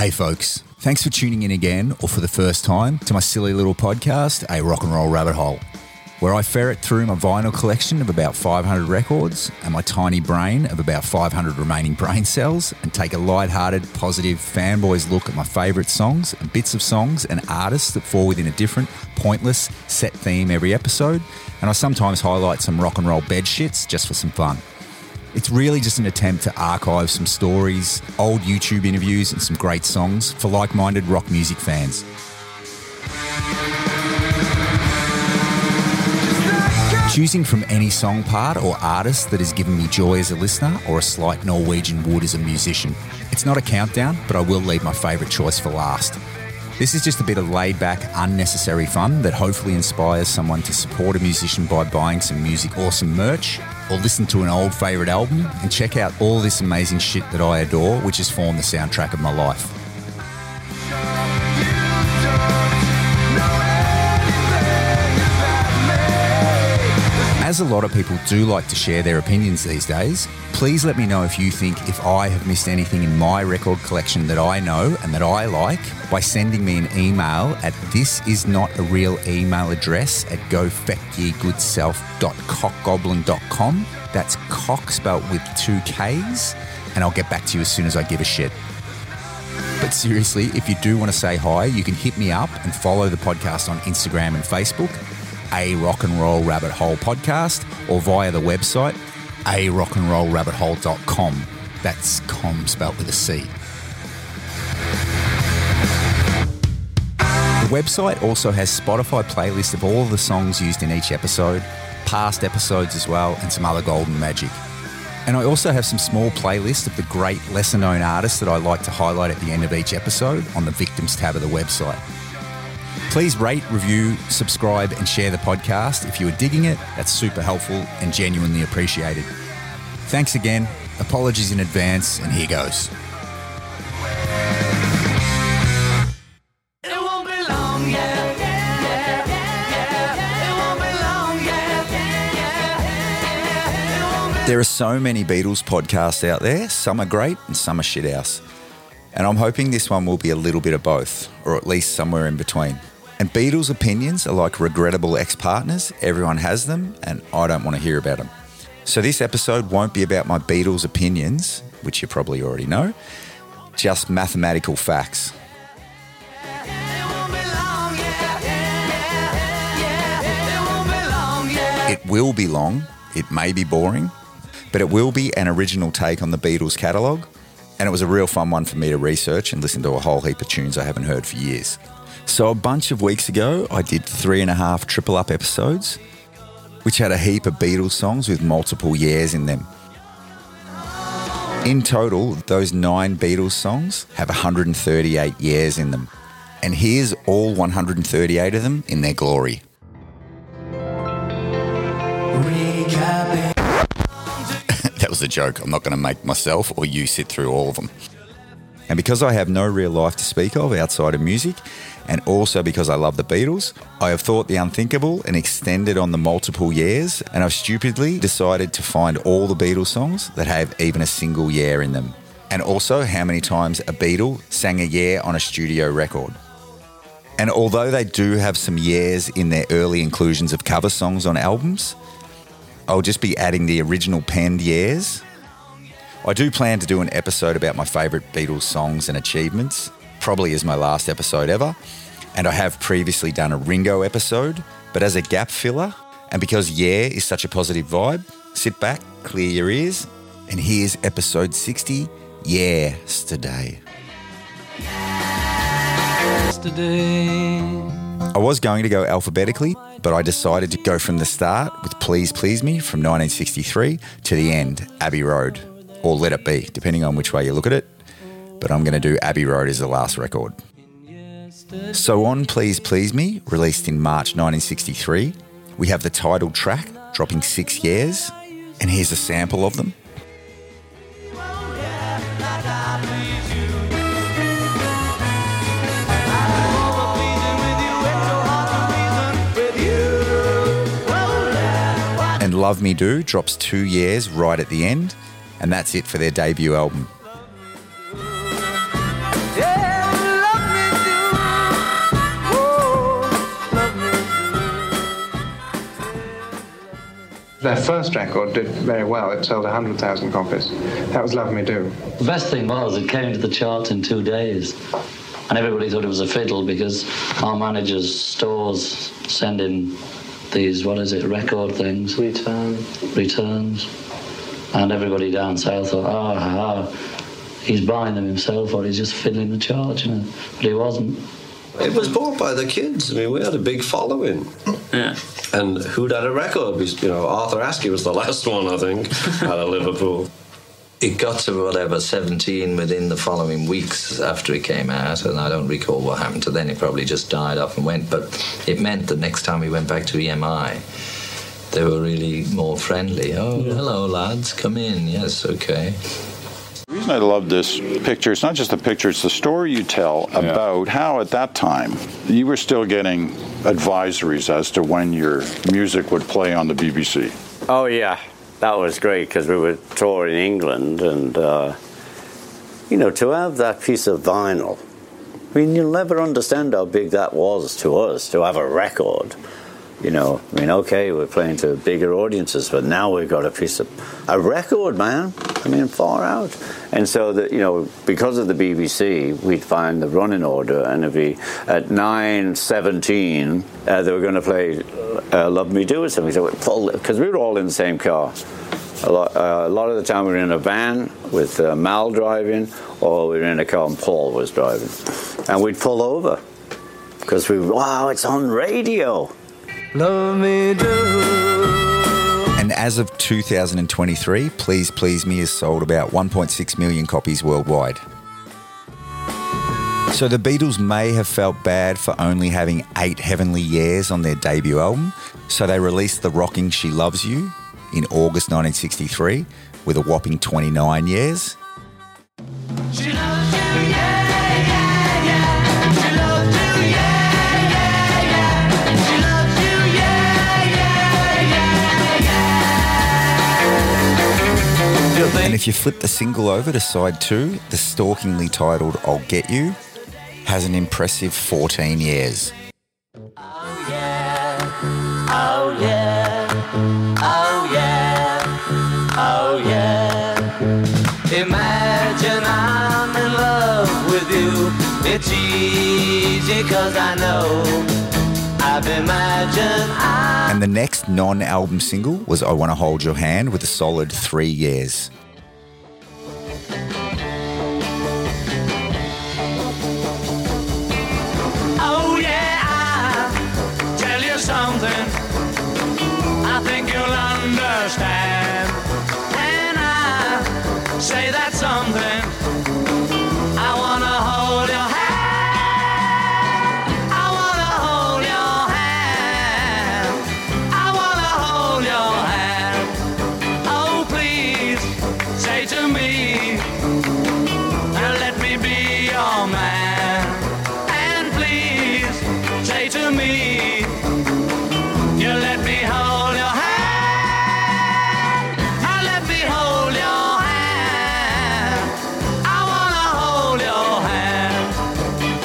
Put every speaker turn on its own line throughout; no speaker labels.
Hey, folks. Thanks for tuning in again, or for the first time, to my silly little podcast, A Rock and Roll Rabbit Hole, where I ferret through my vinyl collection of about 500 records and my tiny brain of about 500 remaining brain cells and take a light-hearted, positive, fanboys look at my favourite songs and bits of songs and artists that fall within a different, pointless, set theme every episode. And I sometimes highlight some rock and roll bed shits just for some fun. It's really just an attempt to archive some stories, old YouTube interviews, and some great songs for like minded rock music fans. Choosing from any song part or artist that has given me joy as a listener or a slight Norwegian wood as a musician. It's not a countdown, but I will leave my favourite choice for last. This is just a bit of laid back, unnecessary fun that hopefully inspires someone to support a musician by buying some music or some merch, or listen to an old favourite album and check out all this amazing shit that I adore, which has formed the soundtrack of my life. A lot of people do like to share their opinions these days, please let me know if you think if I have missed anything in my record collection that I know and that I like by sending me an email at this is not a real email address at gofeckyegoodself.cockgoblin.com. That's cock spelt with two K's, and I'll get back to you as soon as I give a shit. But seriously, if you do want to say hi, you can hit me up and follow the podcast on Instagram and Facebook a rock and roll rabbit hole podcast or via the website a rock and roll rabbit hole.com. That's com spelt with a C. The website also has Spotify playlists of all the songs used in each episode, past episodes as well, and some other golden magic. And I also have some small playlists of the great lesser known artists that I like to highlight at the end of each episode on the Victims tab of the website. Please rate, review, subscribe, and share the podcast. If you are digging it, that's super helpful and genuinely appreciated. Thanks again. Apologies in advance, and here goes. There are so many Beatles podcasts out there. Some are great and some are shit house. And I'm hoping this one will be a little bit of both, or at least somewhere in between. And Beatles opinions are like regrettable ex partners. Everyone has them, and I don't want to hear about them. So this episode won't be about my Beatles opinions, which you probably already know, just mathematical facts.
It
will be long, it may be boring, but it will be an original take on the Beatles catalogue. And it was a real fun one for me to research and listen to a whole heap of tunes I haven't heard for years. So, a bunch of weeks ago, I did three and a half triple up episodes, which had a heap of Beatles songs with multiple years in them. In total, those nine Beatles songs have 138 years in them. And here's all 138 of them in their glory. that was a joke. I'm not going to make myself or you sit through all of them. And because I have no real life to speak of outside of music, and also because I love the Beatles, I have thought the unthinkable and extended on the multiple years, and I've stupidly decided to find all the Beatles songs that have even a single year in them. And also how many times a Beatle sang a year on a studio record. And although they do have some years in their early inclusions of cover songs on albums, I'll just be adding the original penned years. I do plan to do an episode about my favourite Beatles songs and achievements, probably as my last episode ever. And I have previously done a Ringo episode, but as a gap filler, and because Yeah is such a positive vibe, sit back, clear your ears, and here's episode 60 Yesterday.
Yesterday.
I was going to go alphabetically, but I decided to go from the start with Please Please Me from 1963 to the end, Abbey Road, or Let It Be, depending on which way you look at it. But I'm going to do Abbey Road as the last record. So on Please Please Me, released in March 1963, we have the title track dropping six years, and here's a sample of them. And Love Me Do drops two years right at the end, and that's it for their debut album.
Their first record did very well. It sold 100,000 copies. That was Love Me Do.
The best thing was it came to the charts in two days. And everybody thought it was a fiddle because our managers' stores send in these, what is it, record things?
Return.
Returns. And everybody down south thought, ah, ah, he's buying them himself or he's just fiddling the charge, you know. But he wasn't.
It was bought by the kids. I mean, we had a big following.
Yeah.
And who'd had a record? You know, Arthur Askey was the last one, I think, out of Liverpool.
It got to whatever 17 within the following weeks after it came out, and I don't recall what happened to then. It probably just died off and went. But it meant the next time we went back to EMI, they were really more friendly. Oh, hello, lads, come in. Yes, okay.
The reason I love this picture, it's not just the picture, it's the story you tell about how at that time you were still getting advisories as to when your music would play on the BBC.
Oh yeah, that was great because we were touring England, and uh, you know, to have that piece of vinyl. I mean, you'll never understand how big that was to us to have a record. You know, I mean, okay, we're playing to bigger audiences, but now we've got a piece of a record, man. I mean, far out. And so that you know, because of the BBC, we'd find the running order, and it'd be at nine seventeen uh, they were going to play uh, "Love Me Do" or something. So because we were all in the same car. A lot, uh, a lot of the time we were in a van with uh, Mal driving, or we were in a car and Paul was driving, and we'd pull over because we wow, it's on radio.
Love me do.
And as of 2023, Please Please Me has sold about 1.6 million copies worldwide. So the Beatles may have felt bad for only having eight heavenly years on their debut album, so they released The Rocking She Loves You in August 1963 with a whopping 29 years. And if you flip the single over to side two, the stalkingly titled I'll Get You has an impressive 14 years.
Oh yeah, oh yeah, oh yeah, oh yeah. Imagine I'm in love with you. It's easy cause I know
And the next non album single was I Wanna Hold Your Hand with a solid three years.
Understand when I say that something.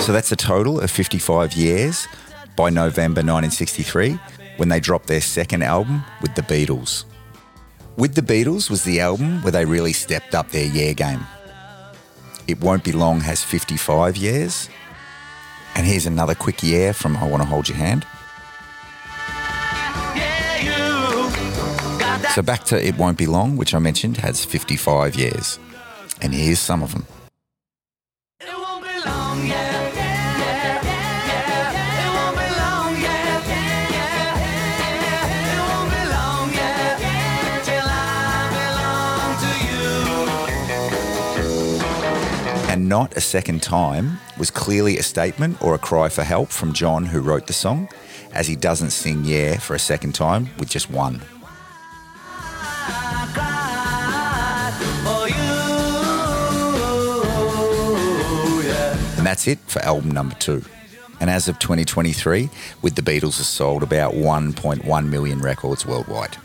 So that's a total of 55 years by November 1963 when they dropped their second album with the Beatles. With the Beatles was the album where they really stepped up their year game. It Won't Be Long has 55 years. And here's another quick year from I Wanna Hold Your Hand. So back to It Won't Be Long, which I mentioned has 55 years. And here's some of them. Not a Second Time was clearly a statement or a cry for help from John, who wrote the song, as he doesn't sing Yeah for a second time with just one. And that's it for album number two. And as of 2023, with the Beatles has sold about 1.1 million records worldwide.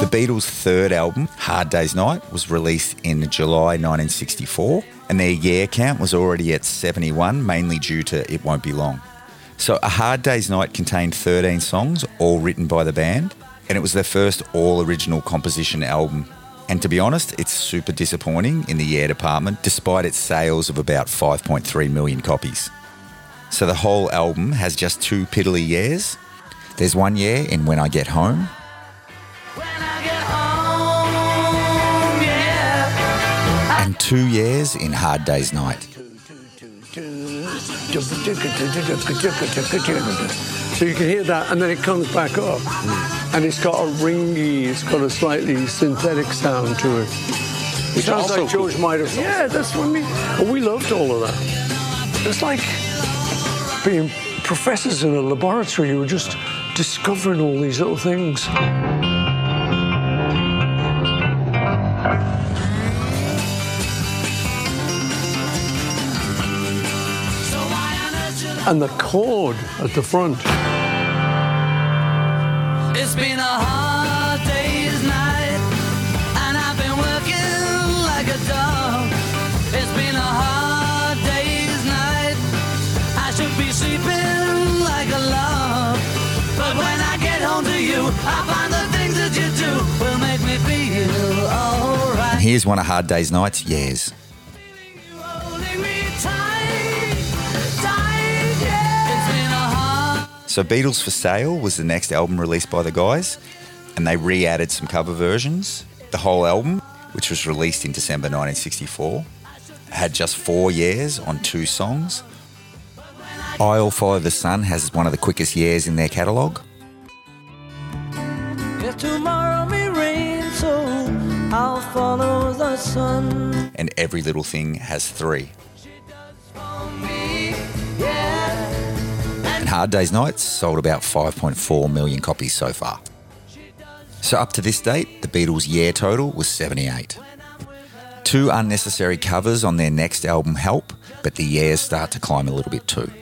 The Beatles' third album, Hard Day's Night, was released in July 1964, and their year count was already at 71, mainly due to It Won't Be Long. So, A Hard Day's Night contained 13 songs, all written by the band, and it was their first all original composition album. And to be honest, it's super disappointing in the Yeah department, despite its sales of about 5.3 million copies. So, the whole album has just two piddly years. There's one year in When I Get Home, and two years in Hard Day's Night.
So you can hear that, and then it comes back up, hmm. and it's got a ringy, it's got a slightly synthetic sound to it. It sounds
also-
like George might have. Yeah, that's what I mean. We loved all of that. It's like being professors in a laboratory who were just discovering all these little things. And the chord at the front.
It's been a hard day's night, and I've been working like a dog. It's been a hard day's night. I should be sleeping like a log. But when I get home to you, I find the things that you do will make me feel alright.
Here's one of Hard Day's Nights, Years. So, Beatles for Sale was the next album released by the guys, and they re added some cover versions. The whole album, which was released in December 1964, had just four years on two songs. I'll Follow the Sun has one of the quickest years in their catalogue.
If tomorrow may rain, so I'll follow the sun.
and Every Little Thing has three. Hard Day's Nights sold about 5.4 million copies so far. So up to this date, the Beatles' year total was 78. Two unnecessary covers on their next album help, but the years start to climb a little bit too.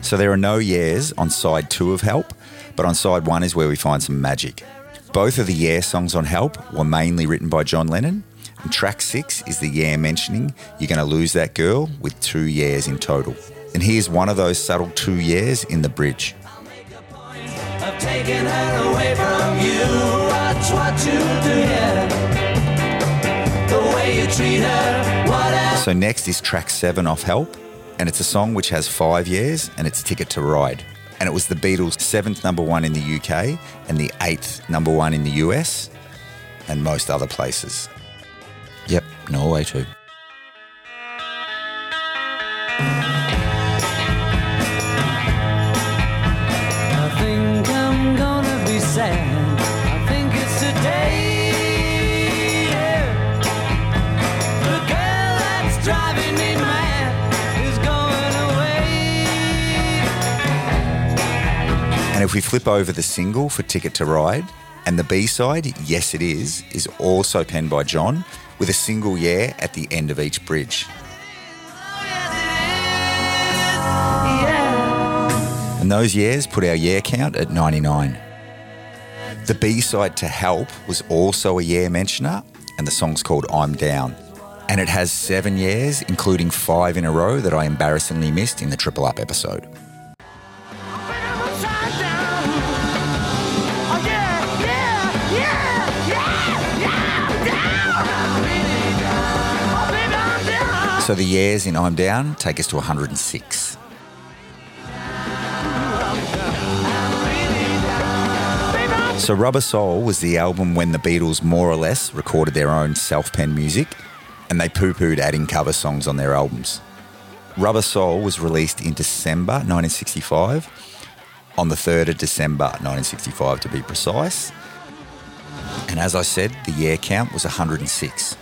So there are no years on side two of Help, but on side one is where we find some magic. Both of the Yeah songs on Help were mainly written by John Lennon, and track six is the Yeah mentioning You're Gonna Lose That Girl with two years in total. And here's one of those subtle two years in the bridge.
Of taking her away from you. Watch what you do, yeah. The way you treat her, whatever.
So next is track seven off Help, and it's a song which has five years and it's Ticket to Ride. And it was the Beatles' seventh number one in the UK and the eighth number one in the US and most other places. Yep, Norway too. If we flip over the single for Ticket to Ride, and the B side, Yes It Is, is also penned by John, with a single yeah at the end of each bridge. And those years put our year count at 99. The B side to Help was also a year mentioner, and the song's called I'm Down. And it has seven years, including five in a row that I embarrassingly missed in the Triple Up episode. So the years in I'm Down take us to 106. So Rubber Soul was the album when the Beatles more or less recorded their own self-penned music and they poo-pooed adding cover songs on their albums. Rubber Soul was released in December 1965, on the 3rd of December 1965 to be precise. And as I said, the year count was 106.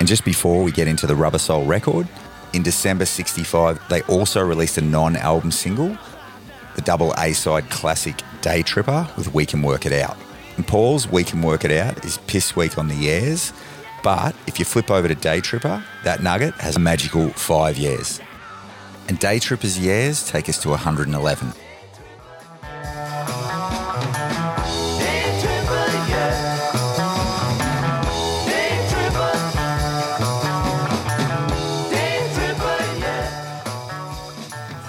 And just before we get into the Rubber Soul record, in December 65, they also released a non album single, the double A side classic Day Tripper with We Can Work It Out. And Paul's We Can Work It Out is piss weak on the years, but if you flip over to Day Tripper, that nugget has a magical five years. And Day Tripper's years take us to 111.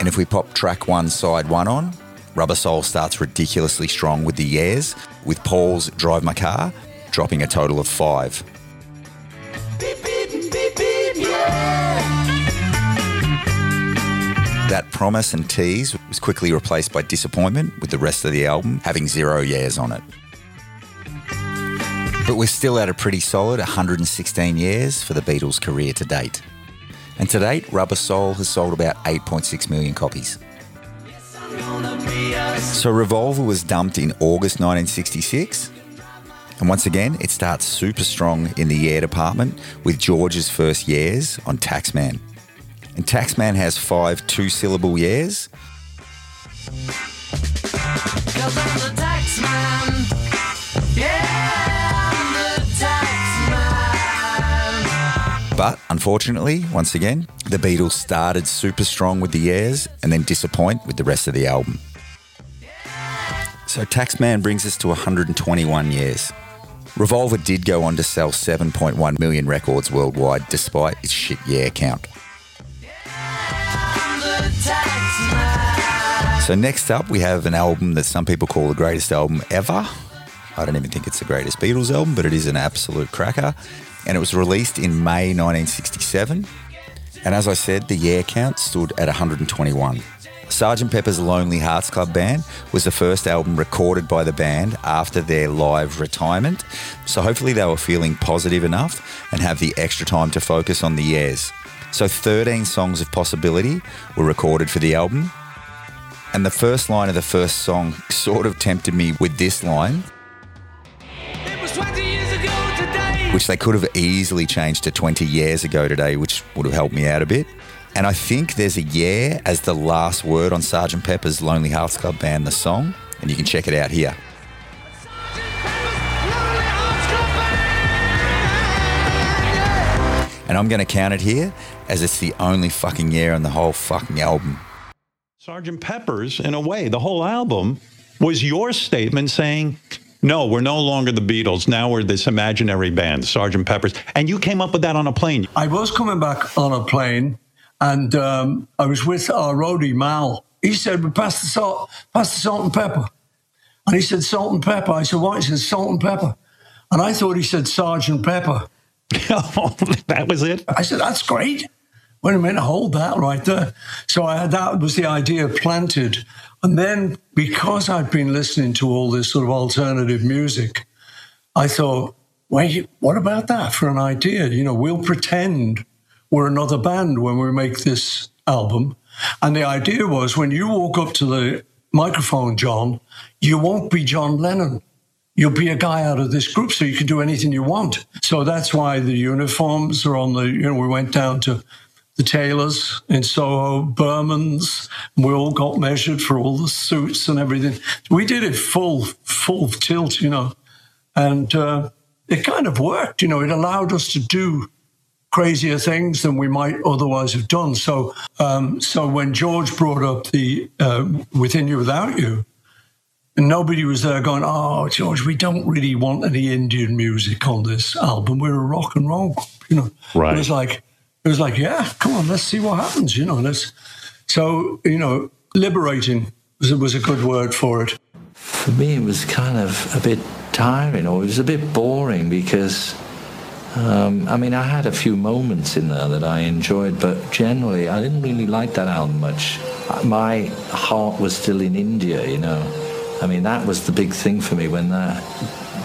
And if we pop track one, side one on, Rubber Soul starts ridiculously strong with the Yeahs, with Paul's Drive My Car dropping a total of five. That promise and tease was quickly replaced by disappointment, with the rest of the album having zero years on it. But we're still at a pretty solid 116 years for the Beatles' career to date. And to date, Rubber Soul has sold about 8.6 million copies. So Revolver was dumped in August 1966. And once again, it starts super strong in the year department with George's first years on Taxman. And Taxman has five two syllable years.
Cause I'm the.
But unfortunately, once again, the Beatles started super strong with the years and then disappoint with the rest of the album. So Taxman brings us to 121 years. Revolver did go on to sell 7.1 million records worldwide despite its shit year count. So next up, we have an album that some people call the greatest album ever. I don't even think it's the greatest Beatles album, but it is an absolute cracker. And it was released in May 1967. And as I said, the year count stood at 121. Sgt. Pepper's Lonely Hearts Club Band was the first album recorded by the band after their live retirement. So hopefully they were feeling positive enough and have the extra time to focus on the years. So 13 songs of possibility were recorded for the album. And the first line of the first song sort of tempted me with this line, which they could have easily changed to 20 years ago today, which would have helped me out a bit. And I think there's a yeah as the last word on Sgt. Pepper's Lonely Hearts Club Band, the song, and you can check it out here. And I'm going to count it here as it's the only fucking yeah on the whole fucking album.
Sergeant Pepper's, in a way, the whole album was your statement saying, no, we're no longer the Beatles. Now we're this imaginary band, Sergeant Pepper's. And you came up with that on a plane.
I was coming back on a plane, and um, I was with our roadie Mal. He said, "We pass the salt, pass the salt and pepper," and he said, "Salt and pepper." I said, "What?" He said, "Salt and pepper," and I thought he said Sergeant Pepper.
that was it.
I said, "That's great." Wait a minute, hold that right there. So I had that was the idea planted, and then because I'd been listening to all this sort of alternative music, I thought, wait, what about that for an idea? You know, we'll pretend we're another band when we make this album. And the idea was when you walk up to the microphone, John, you won't be John Lennon. You'll be a guy out of this group, so you can do anything you want. So that's why the uniforms are on the, you know, we went down to the tailors in Soho, Berman's. We all got measured for all the suits and everything. We did it full, full tilt, you know. And uh, it kind of worked, you know, it allowed us to do crazier things than we might otherwise have done. So, um, so when George brought up the uh, "Within You, Without You," and nobody was there going, "Oh, George, we don't really want any Indian music on this album. We're a rock and roll, group," you know."
Right.
It was like, it was like, yeah, come on, let's see what happens, you know. Let's. So, you know, liberating was, was a good word for it.
For me, it was kind of a bit tiring, or it was a bit boring because, um, I mean, I had a few moments in there that I enjoyed, but generally, I didn't really like that album much. My heart was still in India, you know. I mean, that was the big thing for me when that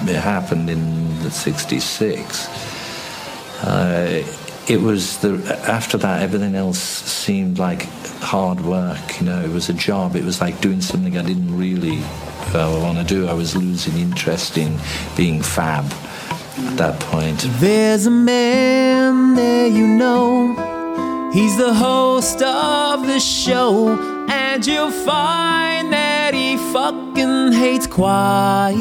happened in the '66. Uh, it was the after that everything else seemed like hard work you know it was a job it was like doing something i didn't really uh, want to do i was losing interest in being fab at that point
There's a man there you know. He's the host of the show, and you'll find that he fucking hates quiet.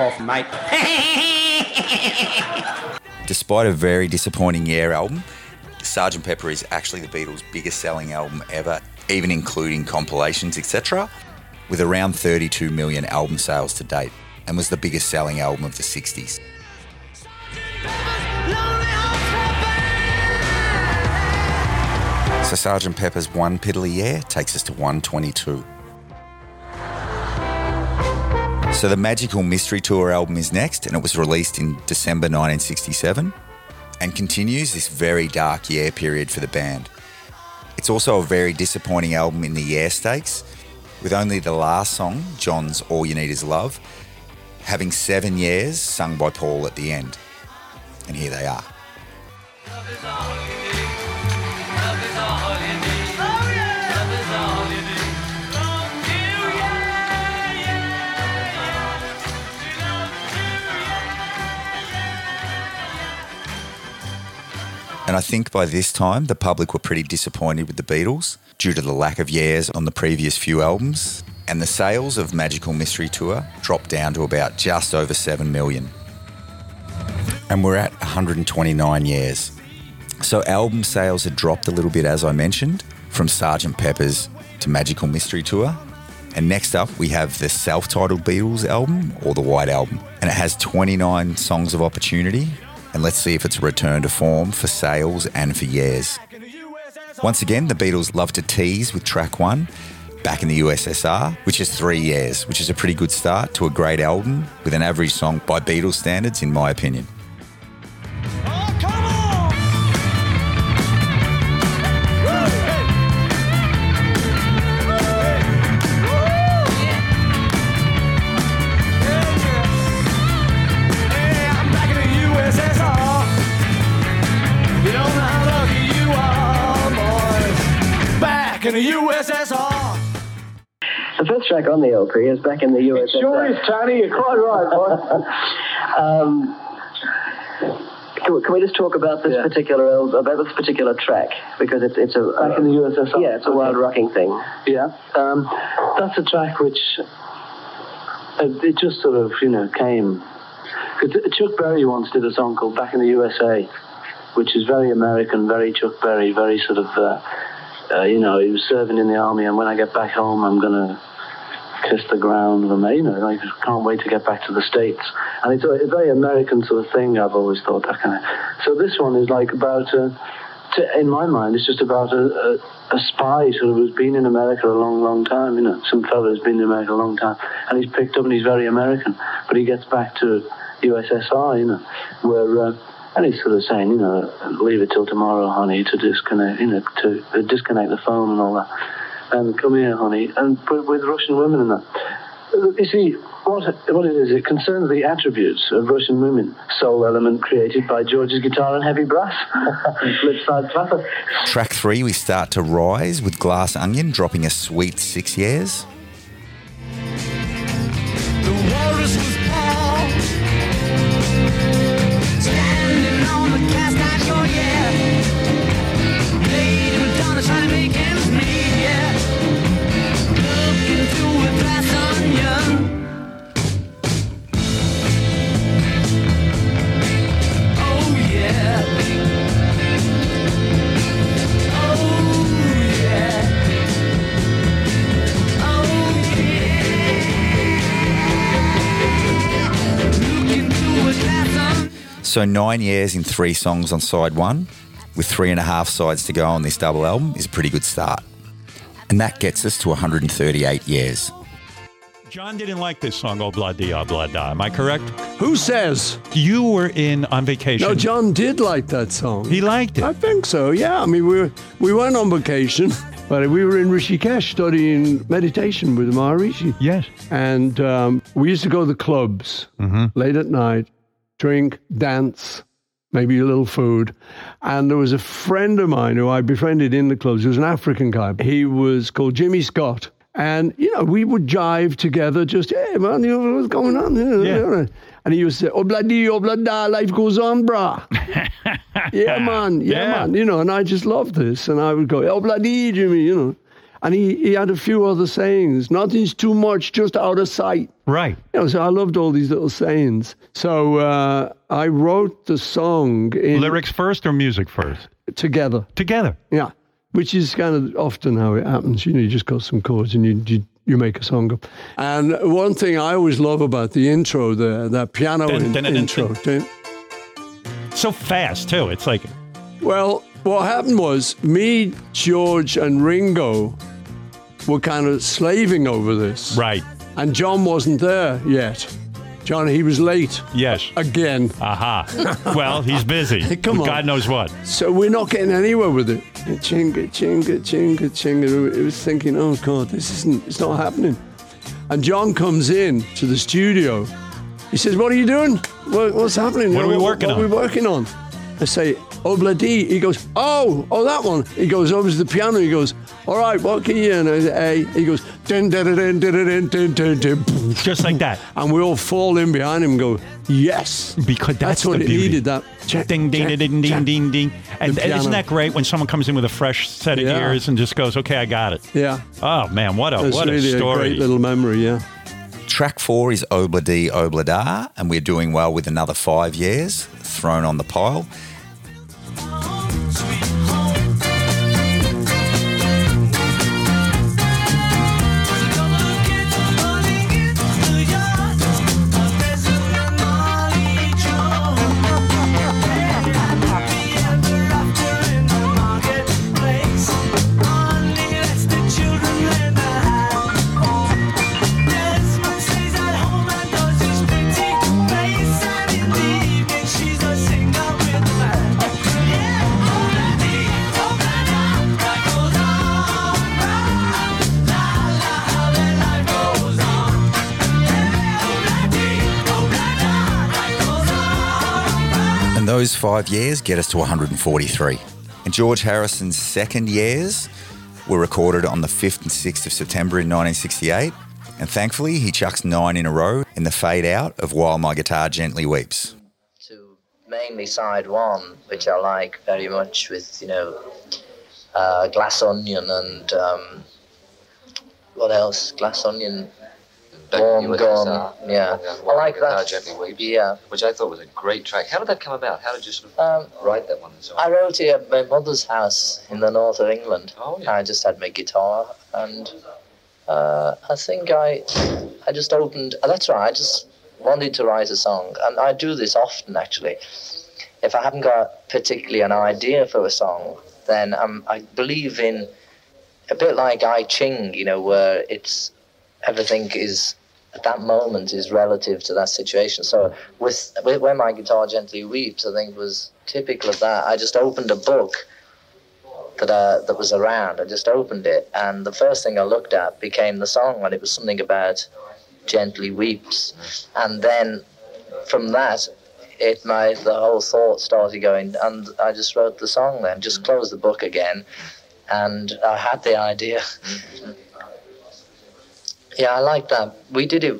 Off, mate.
Despite a very disappointing Yeah album, Sgt. Pepper is actually the Beatles' biggest selling album ever, even including compilations, etc., with around 32 million album sales to date, and was the biggest selling album of the 60s. So Sgt. Pepper's One Piddly Year takes us to 122. So the Magical Mystery Tour album is next, and it was released in December 1967 and continues this very dark year period for the band. It's also a very disappointing album in the Yeah stakes, with only the last song, John's All You Need Is Love, having seven years sung by Paul at the end. And here they are. And I think by this time, the public were pretty disappointed with the Beatles due to the lack of years on the previous few albums. And the sales of Magical Mystery Tour dropped down to about just over 7 million. And we're at 129 years. So album sales had dropped a little bit, as I mentioned, from Sgt. Pepper's to Magical Mystery Tour. And next up, we have the self titled Beatles album or the White Album. And it has 29 songs of opportunity. And let's see if it's a return to form for sales and for years. Once again, the Beatles love to tease with track one, Back in the USSR, which is three years, which is a pretty good start to a great album with an average song by Beatles standards, in my opinion.
In the USSR.
The first track on the LP is back in the USSR.
It Sure is, Tony. You're quite right, boy.
um, can, we, can we just talk about this particular al- about this particular track because it's it's a
Back in the USSR.
Yeah, it's a wild rocking thing.
Yeah, um, that's a track which uh, it just sort of you know came. 'cause Chuck Berry once did a song called "Back in the USA," which is very American, very Chuck Berry, very sort of uh, uh, you know he was serving in the army, and when I get back home, I'm gonna kiss the ground with me. You know, I just can't wait to get back to the states. And it's a, a very American sort of thing. I've always thought that kind of. So this one is like about. Uh, to, in my mind, it's just about a, a, a spy sort of who's been in America a long, long time. You know, some fellow who's been in America a long time, and he's picked up and he's very American, but he gets back to USSR, you know, where. Uh, and he's sort of saying, you know, leave it till tomorrow, honey, to disconnect, you know, to uh, disconnect the phone and all that, and come here, honey, and with, with Russian women and that. You see, what what it is, it concerns the attributes of Russian women, soul element created by George's guitar and heavy brass, flip side flapper.
Track three, we start to rise with Glass Onion dropping a sweet six years. So nine years in three songs on side one, with three and a half sides to go on this double album, is a pretty good start. And that gets us to 138 years.
John didn't like this song, Oh Blah Dia Blah Da. Am I correct?
Who says?
You were in on vacation.
No, John did like that song.
He liked it.
I think so. Yeah. I mean, we were, we went on vacation, but we were in Rishikesh studying meditation with Maharishi.
Yes.
And um, we used to go to the clubs late at night, drink, dance, maybe a little food. And there was a friend of mine who I befriended in the clubs. He was an African guy. He was called Jimmy Scott. And, you know, we would jive together, just, hey, man, you know, what's going on?
Yeah.
And he used to say, obladi, oblada, life goes on, brah. yeah, man, yeah,
Yeah.
man. You know, and I just loved this. And I would go, obladi, Jimmy, you know. And he, he had a few other sayings. Nothing's too much, just out of sight.
Right.
You know, so I loved all these little sayings. So uh, I wrote the song in
Lyrics first or music first?
together.
Together.
Yeah, which is kind of often how it happens. You know, you just got some chords and you you, you make a song up. And one thing I always love about the intro, the that piano
Dun, dun, dun, dun,
intro. dun-
So fast too. It's like
Well, what happened was me, George, and Ringo were kind of slaving over this.
Right.
And John wasn't there yet. John, he was late.
Yes.
Again.
Aha. Well, he's busy.
Come on.
God knows what.
So we're not getting anywhere with it. Chinga, chinga, chinga, chinga. It was thinking, oh God, this isn't, it's not happening. And John comes in to the studio. He says, what are you doing? What, what's happening?
What are we working
what
on?"
are we working on? I say, Ob-La-Di. He goes, oh, oh, that one. He goes over to the piano. He goes, all right, what key? you in? I say, A. He goes, dun, dun, dun, dun, dun, dun, dun, dun, dun, dun.
Just like that.
And we all fall in behind him and go, yes.
Because that's,
what
the
it
beauty.
needed, that. Check,
Ding, ding,
check,
ding, ding,
check.
ding, ding. And
The piano.
isn't that great when someone comes in with a fresh set of
Yeah.
ears and just goes, "Okay, I got it."
Yeah.
Oh man, what a
It's
what
really
a story!
great little memory, yeah.
Track four is Ob-La-Di, Ob-La-Da, and we're doing well with another five years thrown on the pile. Those five years get us to 143. And George Harrison's second years were recorded on the 5th and 6th of September in 1968. And thankfully, he chucks nine in a row in the fade out of While My Guitar Gently Weeps.
To mainly side one, which I like very much with, you know, uh, glass onion and um, what else? Glass onion, warm
USSR.
gum. Yeah, I like that.
Gently Weeps.
Yeah.
Which I thought was a great track. How did that come about? How did you sort of
Um,
write that one? and so?
I wrote it at my mother's house in the north of England.
Oh, yeah.
I just had my guitar, and uh, I think I, I just opened. uh, That's right. I just wanted to write a song, and I do this often actually. If I haven't got particularly an idea for a song, then um, I believe in a bit like I Ching, you know, where it's everything is at that moment is relative to that situation. So with, with when my guitar gently weeps, I think was typical of that. I just opened a book that uh, that was around. I just opened it, and the first thing I looked at became the song, and it was something about gently weeps, and then from that. It my the whole thought started going, and I just wrote the song. Then just closed the book again, and I had the idea. Yeah, I like that. We did it.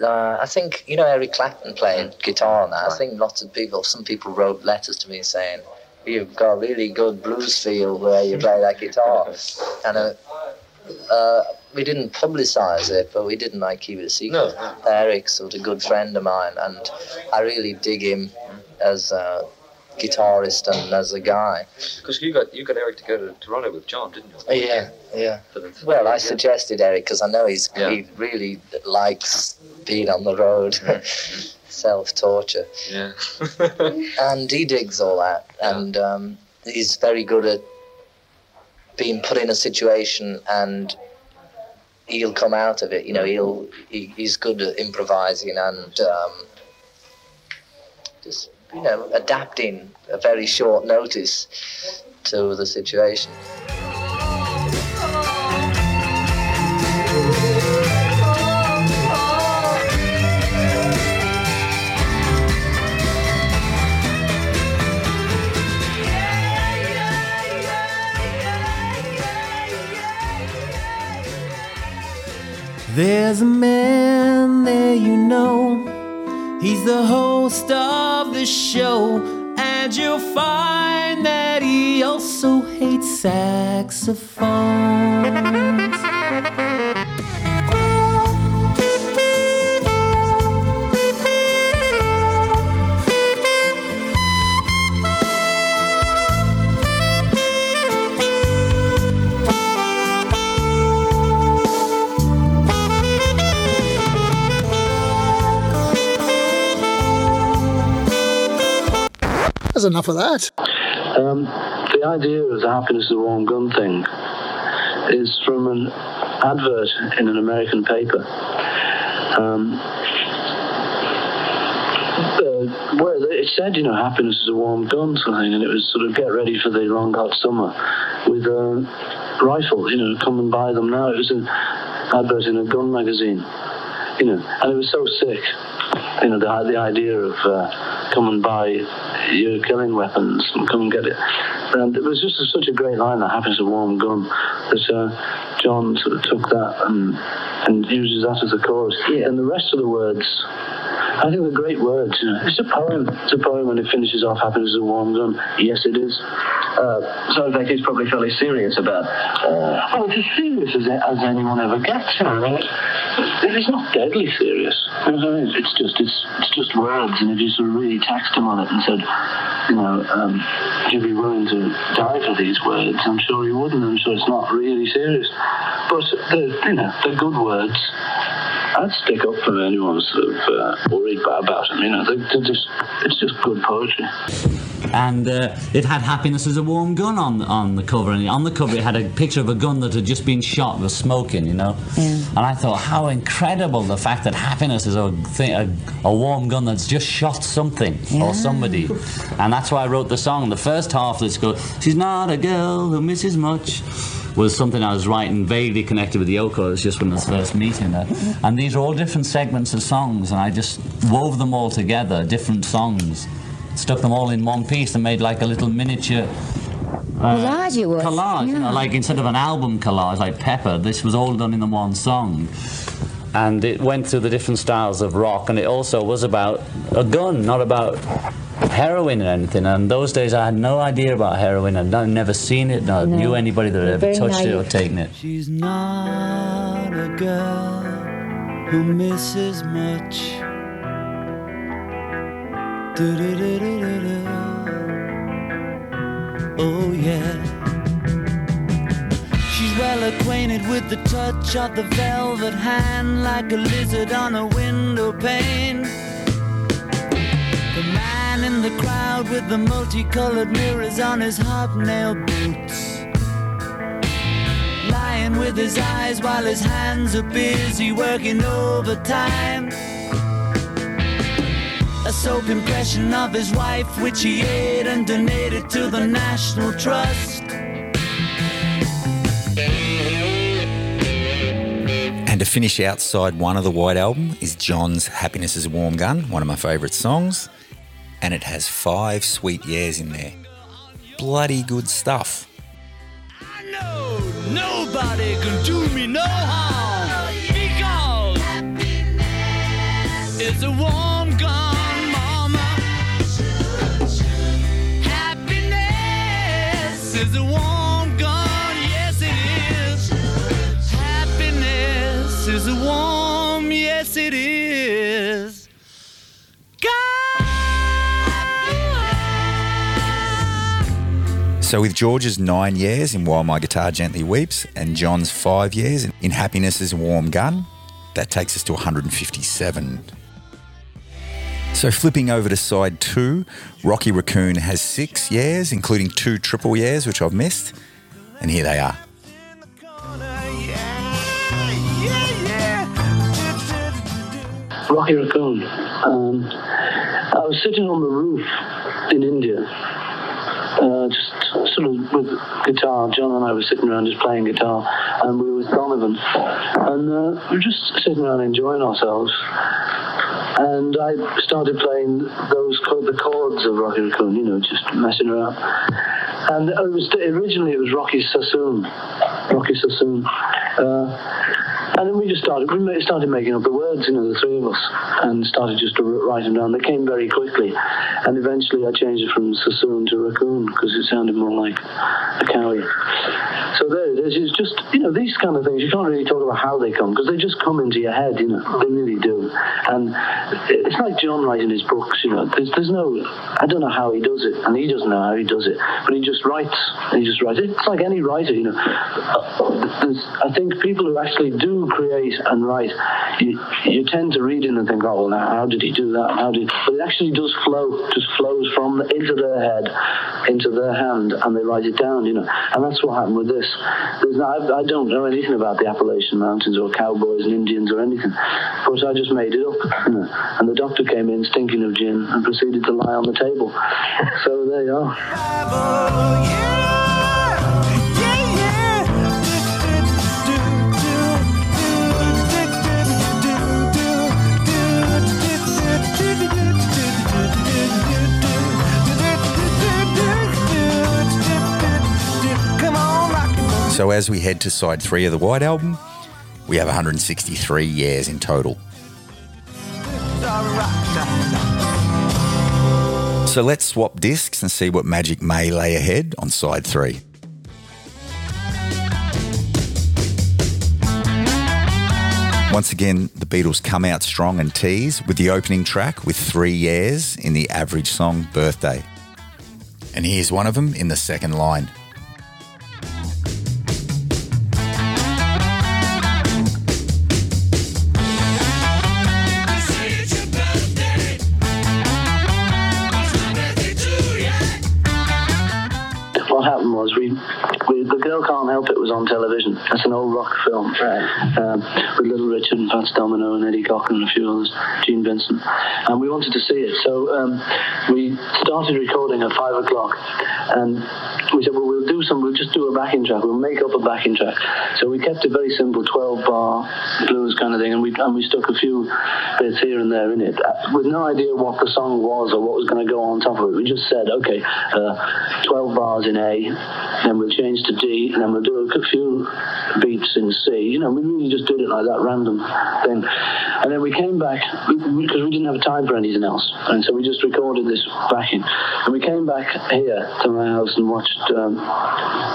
Uh, I think you know Eric Clapton playing guitar now. I think lots of people, some people wrote letters to me saying, "You've got a really good blues feel where you play that guitar," and uh, uh, we didn't publicize it, but we didn't like keep it a secret. Eric's sort of a good friend of mine, and I really dig him as a guitarist and as a guy.
Because you got you got Eric to go to Toronto with John, didn't you?
Oh, Yeah, yeah.
The-
Well, I
yeah.
suggested Eric because I know he's
Yeah.
he really likes being on the road, self torture,
Yeah.
and he digs all that, and um, he's very good at being put in a situation and he'll come out of it. You know, he'll he, he's good at improvising and um, just you know adapting a very short notice to the situation.
There's a man there you know. He's the host of the show,
And you'll find that he also hates saxophones.
Enough of that.
Um, the idea of the happiness of the warm gun thing is from an advert in an American paper. Um, uh, it said, you know, happiness is a warm gun thing, and it was sort of get ready for the long hot summer with uh, rifles, you know, come and buy them now. It was an advert in a gun magazine, you know, and it was so sick, you know, the, the idea of uh, come and buy your killing weapons and come and get it. And it was just a, such a great line that happens a warm gun that uh, John sort of took that and and uses that as a chorus. Yeah. And the rest of the words, I think they're great words. You know. It's a poem. It's a poem when it finishes off happiness is a warm gun. Yes, it is.
Uh, sounds like he's probably fairly serious about. Uh,
Oh, it's as serious as, as anyone ever gets. You know, it, it's not deadly serious. You know? It's just it's it's just words, and if you sort of really taxed him on it and said, you know, um, would you be willing to die for these words? I'm sure he wouldn't. I'm sure it's not really serious, but they're you know they're good words. I'd stick up for anyone sort of uh, worried about about them. You know, they're, they're just it's just good poetry.
and uh, it had happiness as a warm gun on on the cover and on the cover it had a picture of a gun that had just been shot was smoking you know? And i thought how incredible the fact that happiness is a thing a, a warm gun that's just shot something or somebody. And that's why i wrote the song. The first half that's go she's not a girl who misses much was something I was writing vaguely connected with the Yoko. It was just when I was first meeting her. And these are all different segments of songs, and I just wove them all together, different songs stuck them all in one piece and made like a little miniature uh,
Collage it was.
collage. You know, like instead of an album collage like Pepper, this was all done in the one song. And it went through the different styles of rock, and it also was about a gun, not about heroin or anything. And those days, I had no idea about heroin. I'd not- never seen it, nor
No.
knew anybody that had ever
Very
touched it or taken it.
She's not a girl who misses much. Oh, yeah. She's well acquainted with the touch of the velvet hand, like a lizard on a window pane. The crowd with the multicolored mirrors on his hobnail boots. Lying with his eyes while his hands are busy working overtime. A soap impression of his wife, which he ate and donated to the National Trust.
And to finish outside one of the White Album is John's Happiness is a Warm Gun, one of my favourite songs. And it has five sweet years in there. Bloody good stuff.
Nobody can do me no harm because it's a
So, with George's nine years in While My Guitar Gently Weeps and John's five years in- in Happiness is a Warm Gun, that takes us to 157. So, flipping over to side two, Rocky Raccoon has six years, including two triple years, which I've missed. And here they are.
Rocky Raccoon. Um, I was sitting on the roof in India, uh, just sort of with guitar. John and I were sitting around just playing guitar, and we were with Donovan, and uh, we were just sitting around enjoying ourselves. And I started playing those chord- the chords of Rocky Raccoon, you know, just messing around. And it was originally it was Rocky Sassoon, Rocky Sassoon. Uh, and then we just started, we started making up the words, you know, the three of us, and started just to write them down. They came very quickly, and eventually I changed it from Sassoon to Raccoon because it sounded more like a cowie. So there it is. It's just, you know, these kind of things, you can't really talk about how they come because they just come into your head, you know, they really do. And it's like John writing his books, you know, there's, there's no, I don't know how he does it, and he doesn't know how he does it, but he just writes, he just writes. It's like any writer, you know. Uh, There's, I think people who actually do create and write, you, you tend to read it and think, oh, well, now, how did he do that? How did, but it actually does flow, just flows from into their head, into their hand, and they write it down, you know. And that's what happened with this. I, I don't know anything about the Appalachian Mountains or cowboys and Indians or anything, but I just made it up. You know. And the doctor came in stinking of gin and proceeded to lie on the table. So there you are.
So as we head to side three of the White Album, we have 163 years in total. So let's swap discs and see what magic may lay ahead on side three. Once again, the Beatles come out strong and tease with the opening track with three years in the average song Birthday. And here's one of them in the second line.
We, we the girl can't help it was on television. That's an old rock film um, with Little Richard and Fats Domino and Eddie Cochran and a few others, Gene Vincent, and we wanted to see it. So um, we started recording at five o'clock, and we said, well, we'll some. We'll just do a backing track. We'll make up a backing track. So we kept it very simple, twelve bar blues kind of thing, and we and we stuck a few bits here and there in it uh, with no idea what the song was or what was going to go on top of it. We just said, okay, uh, 12 bars in A, then we'll change to D, and then we'll do a few beats in C. You know, we really just did it like that, random thing. And then we came back because we didn't have time for anything else, and so we just recorded this backing. And we came back here to my house and watched um,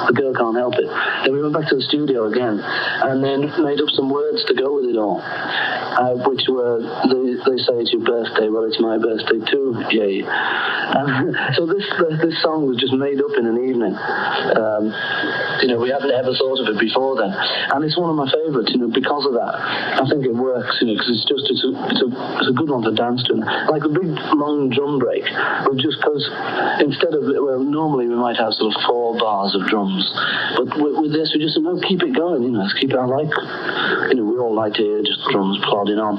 The Girl Can't Help It. Then we went back to the studio again, and then made up some words to go with it all, uh, which were they, they say it's your birthday, well it's my birthday too, yay. Um, so this this song was just made up in an evening. Um, you know, we hadn't ever thought of it before then, and it's one of my favourites. You know, because of that, I think it works. You know, because it's just it's a, it's a it's a good one to dance to. Like a big long drum break, but just because instead of well, normally we might have sort of four bars of drums, but with, with this we just said no, keep it going. You know, let's keep it. I like, you know, we all like to hear just drums on.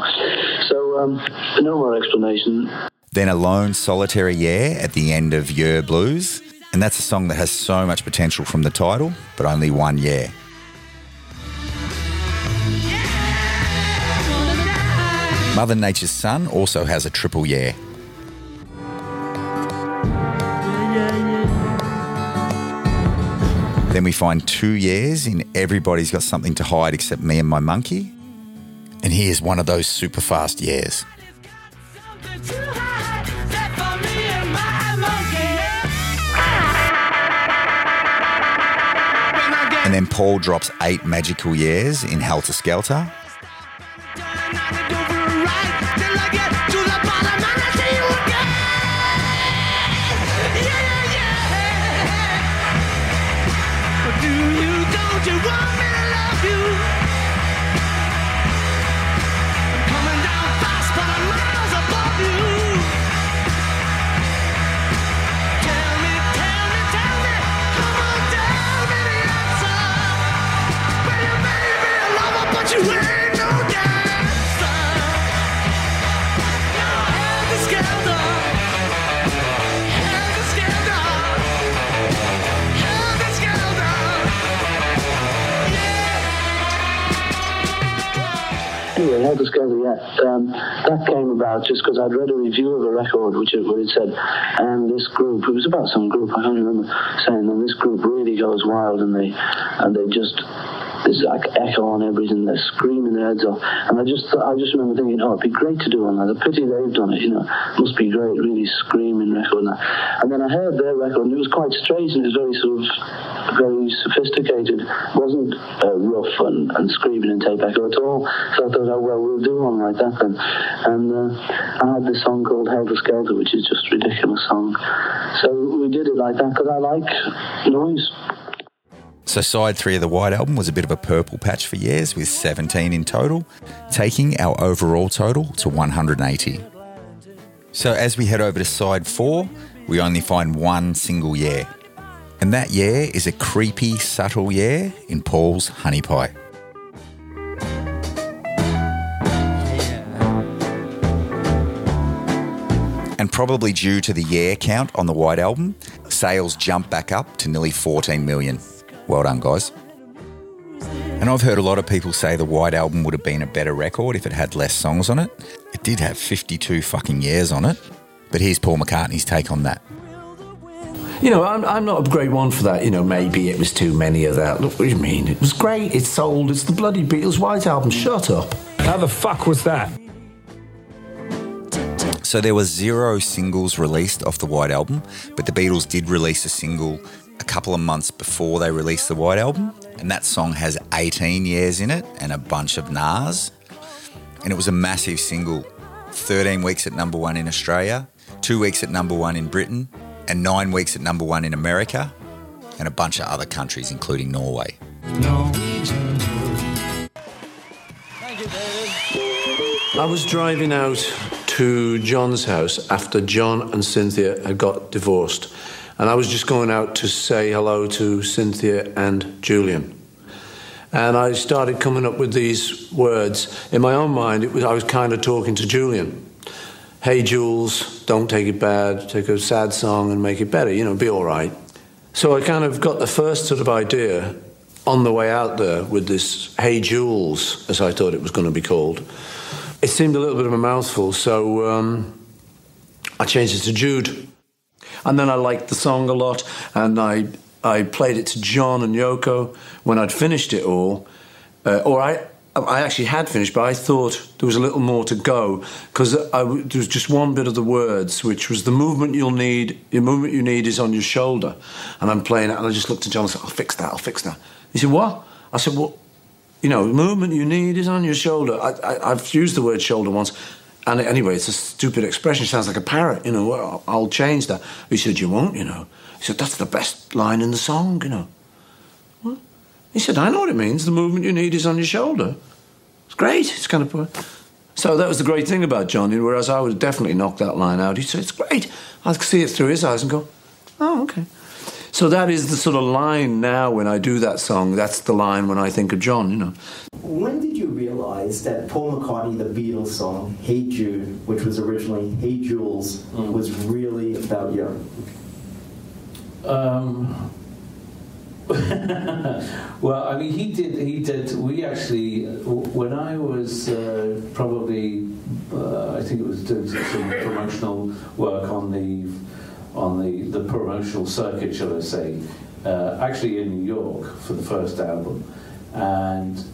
So um, no more explanation.
Then a lone solitary yeah at the end of Yer Blues. And that's a song that has so much potential from the title, but only one yeah. Mother Nature's Son also has a triple yeah. Then we find two years in Everybody's Got Something to Hide Except Me and My Monkey. And here's one of those super fast years. And then Paul drops eight magical years in Helter Skelter.
Just because I'd read a review of a record which it, it said, and this group, it was about some group, I can't remember, saying, and this group really goes wild and they, and they just, there's like echo on everything, they're screaming their heads off. And I just, I just remember thinking, oh, it'd be great to do one that. The pity they've done it, you know, must be great, really screaming record. And, and then I heard their record and it was quite strange, and it was very sort of, very sophisticated. It wasn't uh, rough and, and screaming and tape echo at all. So I thought, oh, well, we'll do one like that then. And uh, I had this song called Helter Skelter, which is just a ridiculous song. So we did it like that because I like noise.
So, side three of the White Album was a bit of a purple patch for years, with 17 in total, taking our overall total to 180. So, as we head over to side four, we only find one single year. And that year is a creepy, subtle year in Paul's Honey Pie. And probably due to the year count on the White Album, sales jumped back up to nearly 14 million. Well done, guys. And I've heard a lot of people say the White Album would have been a better record if it had less songs on it. It did have 52 fucking years on it. But here's Paul McCartney's take on that.
You know, I'm, I'm not a great one for that. You know, maybe it was too many of that. Look, what do you mean? It was great. It sold. It's the bloody Beatles White Album. Shut up. How the fuck was that?
So there were zero singles released off the White Album, but the Beatles did release a single a couple of months before they released the White Album, and that song has 18 years in it and a bunch of nars. And it was a massive single 13 weeks at number one in Australia, two weeks at number one in Britain, and nine weeks at number one in America, and a bunch of other countries, including Norway.
I was driving out to John's house after John and Cynthia had got divorced. And I was just going out to say hello to Cynthia and Julian. And I started coming up with these words. In my own mind, it was, I was kind of talking to Julian. Hey, Jules, don't take it bad. Take a sad song and make it better. You know, be all right. So I kind of got the first sort of idea on the way out there with this Hey, Jules, as I thought it was going to be called. It seemed a little bit of a mouthful, so um, I changed it to Jude. And then I liked the song a lot, and I I played it to John and Yoko when I'd finished it all, uh, or I. I actually had finished, but I thought there was a little more to go because there was just one bit of the words, which was the movement you'll need. The movement you need is on your shoulder, and I'm playing it, and I just looked at John and said, "I'll fix that. I'll fix that." He said, "What?" I said, "Well, you know, movement you need is on your shoulder." I, I, I've used the word shoulder once, and anyway, it's a stupid expression. It sounds like a parrot, you know. I'll change that. He said, You won't, you know. He said, That's the best line in the song, you know. What? He said, I know what it means. The movement you need is on your shoulder. It's great. It's kind of. So that was the great thing about Johnny, whereas I would definitely knock that line out. He said, It's great. I could see it through his eyes and go, Oh, okay. So that is the sort of line now when I do that song. That's the line when I think of John, you know.
When did you realize that Paul McCartney, the Beatles song, Hey Jude, which was originally Hey Jules, was really about you?
Um, well, I mean, he did. He did. We actually, when I was uh, probably, uh, I think it was doing some promotional work on the on the the promotional circuit, shall I say? Uh, actually, in New York for the first album, and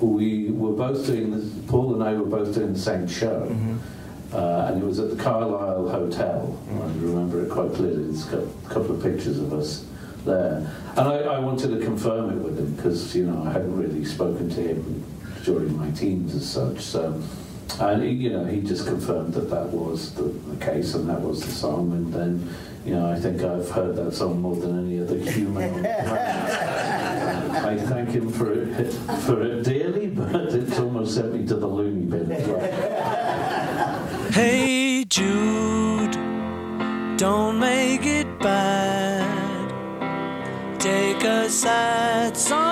we were both doing this. Paul and I were both doing the same show. Uh, and it was at the Carlyle Hotel. I remember it quite clearly. It's got a couple of pictures of us there. And I, I wanted to confirm it with him because, you know, I hadn't really spoken to him during my teens as such. So, and, he, you know, he just confirmed that that was the, the case and that was the song. And then, you know, I think I've heard that song more than any other human on the planet. I thank him for it, for it dearly, but it's almost sent me to the loony bin as well.
Hey Jude, don't make it bad. Take a sad song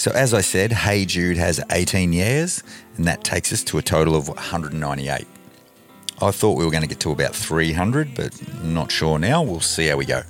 So, as I said, Hey Jude has 18 years, and that takes us to a total of 198. I thought we were going to get to about 300, but not sure now. We'll see how we go.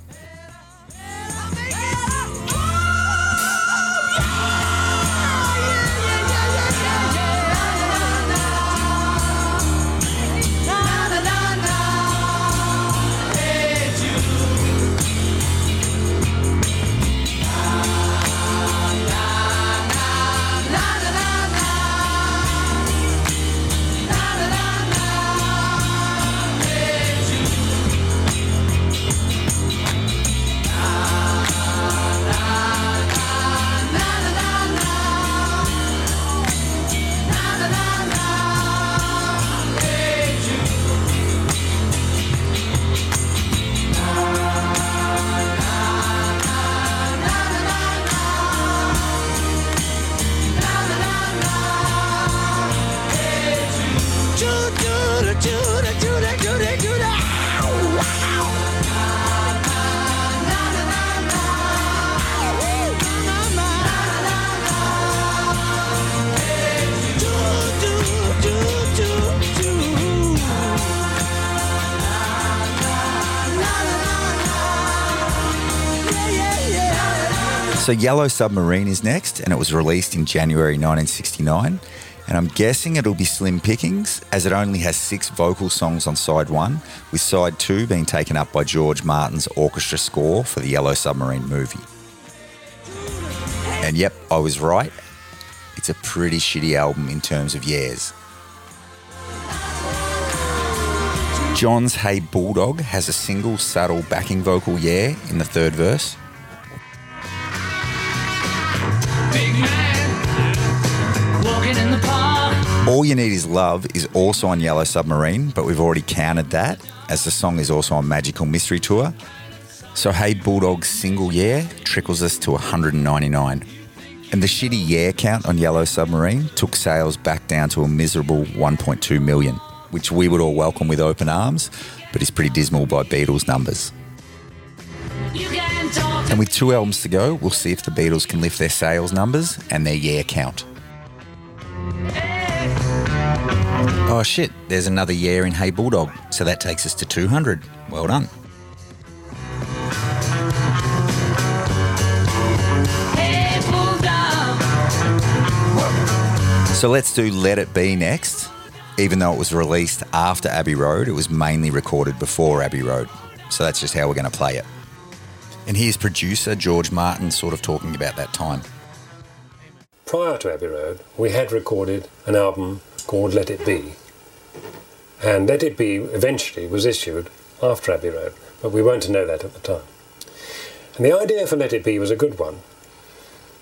So Yellow Submarine is next, and it was released in January 1969. And I'm guessing it'll be slim pickings, as it only has six vocal songs on side one, with side two being taken up by George Martin's orchestra score for the Yellow Submarine movie. And yep, I was right. It's a pretty shitty album in terms of years. John's Hey Bulldog has a single subtle backing vocal yeah in the third verse. All You Need Is Love is also on Yellow Submarine, but we've already counted that as the song is also on Magical Mystery Tour. So Hey Bulldog's single Yeah trickles us to 199. And the shitty Yeah count on Yellow Submarine took sales back down to a miserable 1.2 million, which we would all welcome with open arms, but is pretty dismal by Beatles numbers. And with two albums to go, we'll see if the Beatles can lift their sales numbers and their year count. Oh shit, there's another year in Hey Bulldog, so that takes us to 200. Well done. So let's do Let It Be next. Even though it was released after Abbey Road, it was mainly recorded before Abbey Road. So that's just how we're going to play it. And here's producer George Martin sort of talking about that time.
Prior to Abbey Road, we had recorded an album called Let It Be. And Let It Be eventually was issued after Abbey Road, but we weren't to know that at the time. And the idea for Let It Be was a good one,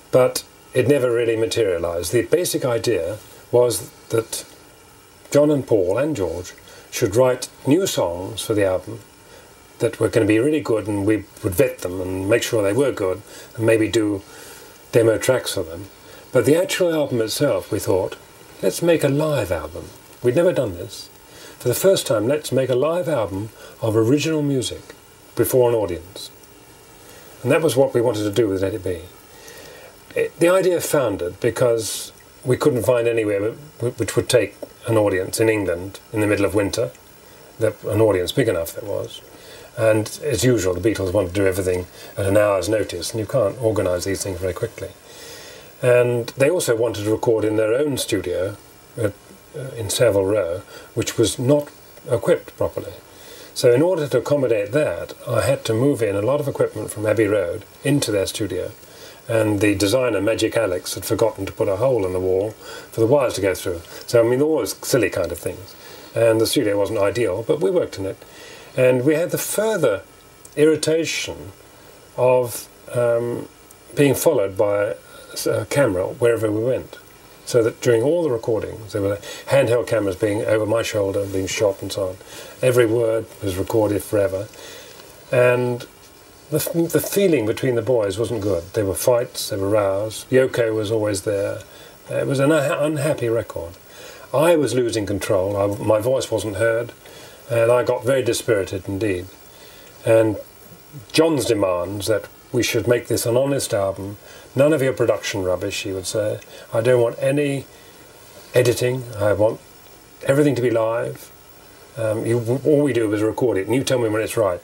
but it never really materialised. The basic idea was that John and Paul and George should write new songs for the album that were going to be really good and we would vet them and make sure they were good and maybe do demo tracks for them. But the actual album itself, we thought, let's make a live album. We'd never done this. For the first time, let's make a live album of original music before an audience. And that was what we wanted to do with Let It Be. It, the idea foundered because we couldn't find anywhere which would take an audience in England in the middle of winter, an audience big enough that was. And as usual, the Beatles want to do everything at an hour's notice, and you can't organise these things very quickly. And they also wanted to record in their own studio at, uh, in Savile Row, which was not equipped properly. So, in order to accommodate that, I had to move in a lot of equipment from Abbey Road into their studio. And the designer, Magic Alex, had forgotten to put a hole in the wall for the wires to go through. So, I mean, all those silly kind of things. And the studio wasn't ideal, but we worked in it. And we had the further irritation of um, being followed by a camera wherever we went. So that during all the recordings, there were handheld cameras being over my shoulder, being shot and so on. Every word was recorded forever. And the, the feeling between the boys wasn't good. There were fights, there were rows. Yoko was always there. It was an unha- unhappy record. I was losing control. I, my voice wasn't heard, and I got very dispirited indeed. And John's demands that We should make this an honest album. None of your production rubbish, he would say. I don't want any editing. I want everything to be live. Um, you, all we do is record it, and you tell me when it's right.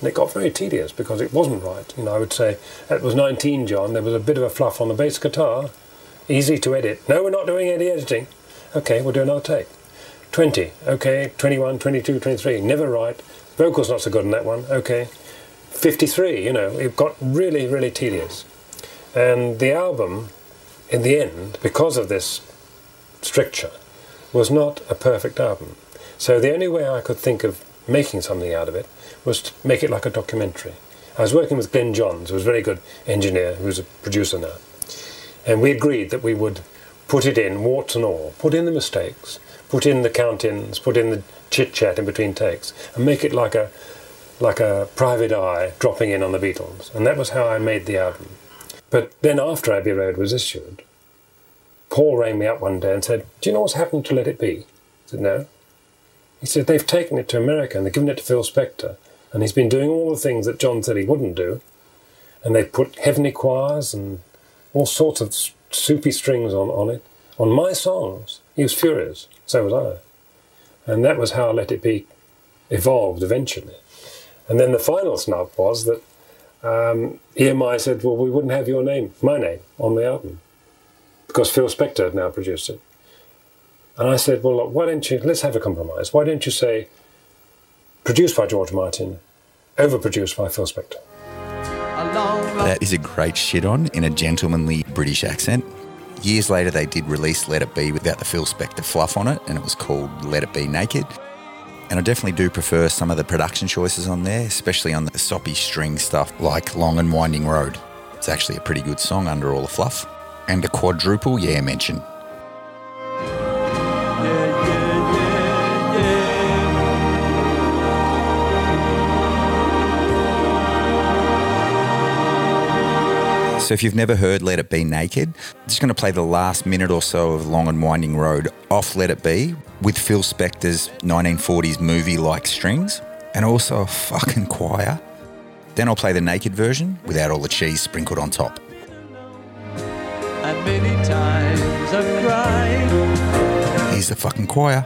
And it got very tedious because it wasn't right. You know, I would say it was 19, John. There was a bit of a fluff on the bass guitar. Easy to edit. No, we're not doing any editing. Okay, we'll do another take. 20. Okay, 21, 22, 23. Never right. Vocals not so good on that one. Okay. 53. You know, it got really, really tedious. And the album, in the end, because of this stricture, was not a perfect album. So the only way I could think of making something out of it was to make it like a documentary. I was working with Glyn Johns, who was a very good engineer, who's a producer now. And we agreed that we would put it in, warts and all, put in the mistakes, put in the count-ins, put in the chit-chat in between takes, and make it like a, like a private eye dropping in on the Beatles. And that was how I made the album. But then after Abbey Road was issued, Paul rang me up one day and said, Do you know what's happened to Let It Be? I said, No. He said, They've taken it to America and they've given it to Phil Spector. And he's been doing all the things that John said he wouldn't do. And they've put heavenly choirs and all sorts of soupy strings on, on it, on my songs. He was furious. So was I. And that was how Let It Be evolved eventually. And then the final snub was that um, EMI said, Well, we wouldn't have your name, my name, on the album because Phil Spector had now produced it. And I said, well, look, why don't you, let's have a compromise. Why don't you say, produced by George Martin, overproduced by Phil Spector?
That is a great shit on in a gentlemanly British accent. Years later, they did release Let It Be without the Phil Spector fluff on it, and it was called Let It Be Naked. And I definitely do prefer some of the production choices on there, especially on the soppy string stuff like Long and Winding Road. It's actually a pretty good song under all the fluff. And a quadruple yeah mention. So if you've never heard Let It Be Naked, I'm just going to play the last minute or so of Long and Winding Road off Let It Be with Phil Spector's 1940s movie-like strings and also a fucking choir. Then I'll play the naked version without all the cheese sprinkled on top.
And many times I've cried.
Here's the fucking choir.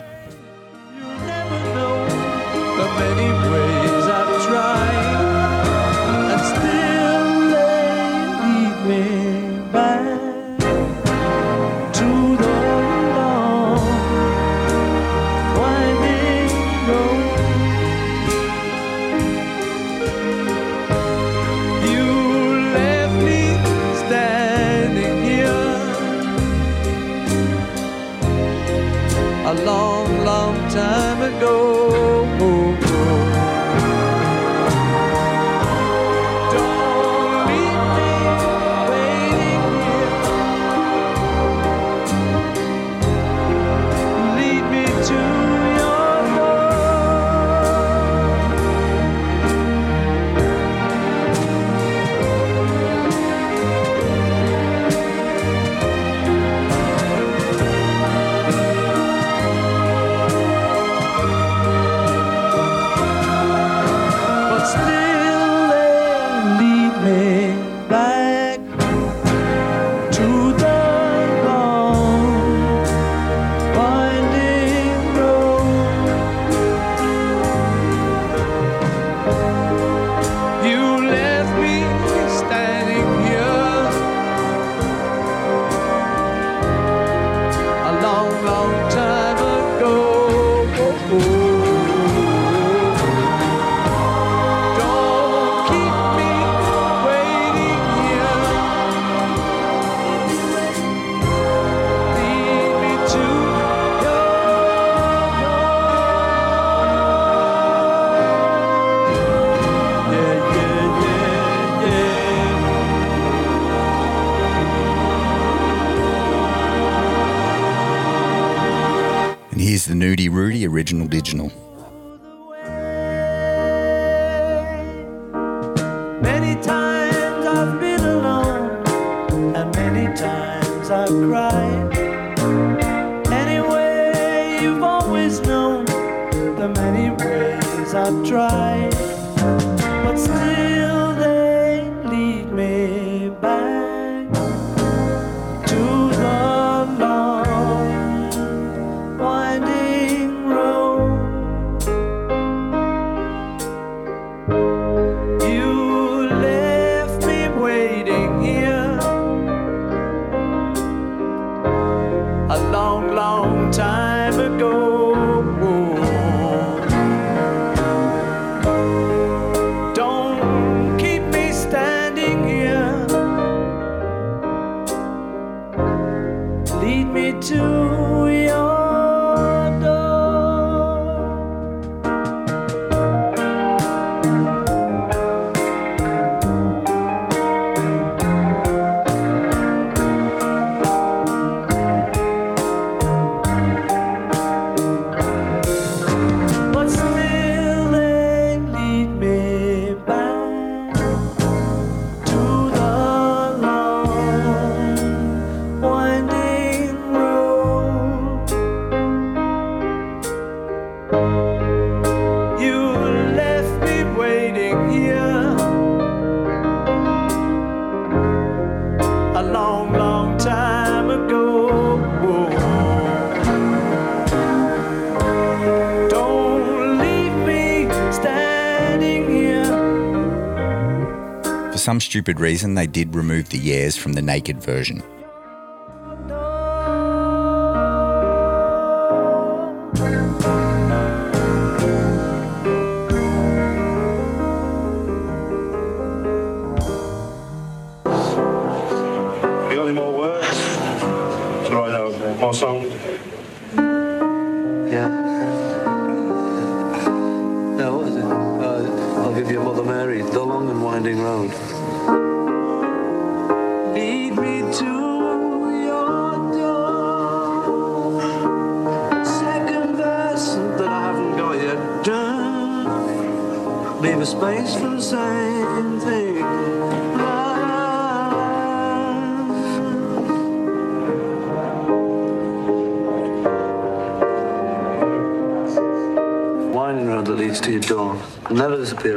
Stupid reason, they did remove the yeahs from the naked version.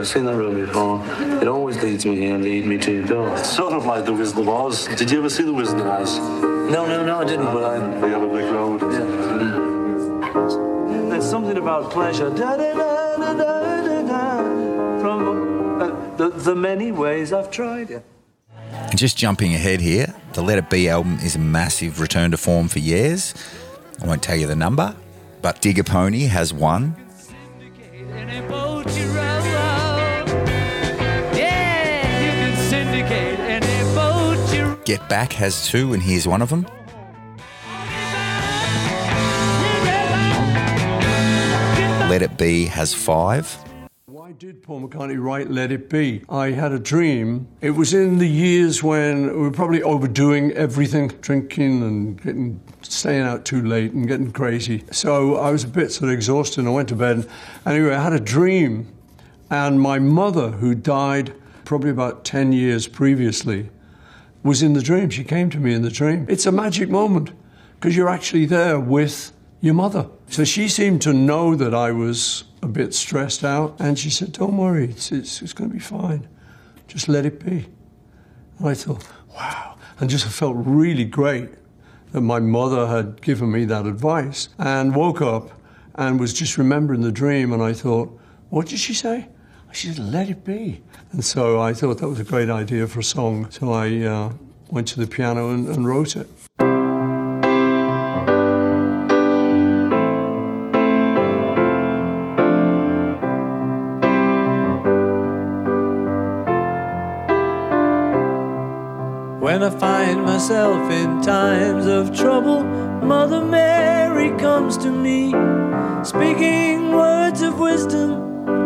I've seen that road before. It always leads me here, lead me to your door.
It's sort of like the Wizard of Oz. Did you ever see the Wizard of Oz?
No, no, no, I didn't, but I.
The Yellow Brick Road.
There's something about pleasure. Da, da, da, da, da, da, da, from uh, the, the many ways I've tried it.
And just jumping ahead here, the Let It Be album is a massive return to form for years. I won't tell you the number, but Dig a Pony has one. Get Back has two, and here's one of them. Let It Be has five.
Why did Paul McCartney write Let It Be? I had a dream. It was in the years when we were probably overdoing everything, drinking and getting, staying out too late and getting crazy. So I was a bit sort of exhausted and I went to bed. Anyway, I had a dream, and my mother, who died probably about 10 years previously, was in the dream. She came to me in the dream. It's a magic moment because you're actually there with your mother. So she seemed to know that I was a bit stressed out, and she said, Don't worry, it's, it's, it's going to be fine. Just let it be. And I thought, wow. And just felt really great that my mother had given me that advice and woke up and was just remembering the dream. And I thought, What did she say? She said, Let it be. And so I thought that was a great idea for a song. So I uh, went to the piano and, and wrote it.
When I find myself in times of trouble, Mother Mary comes to me, speaking words of wisdom,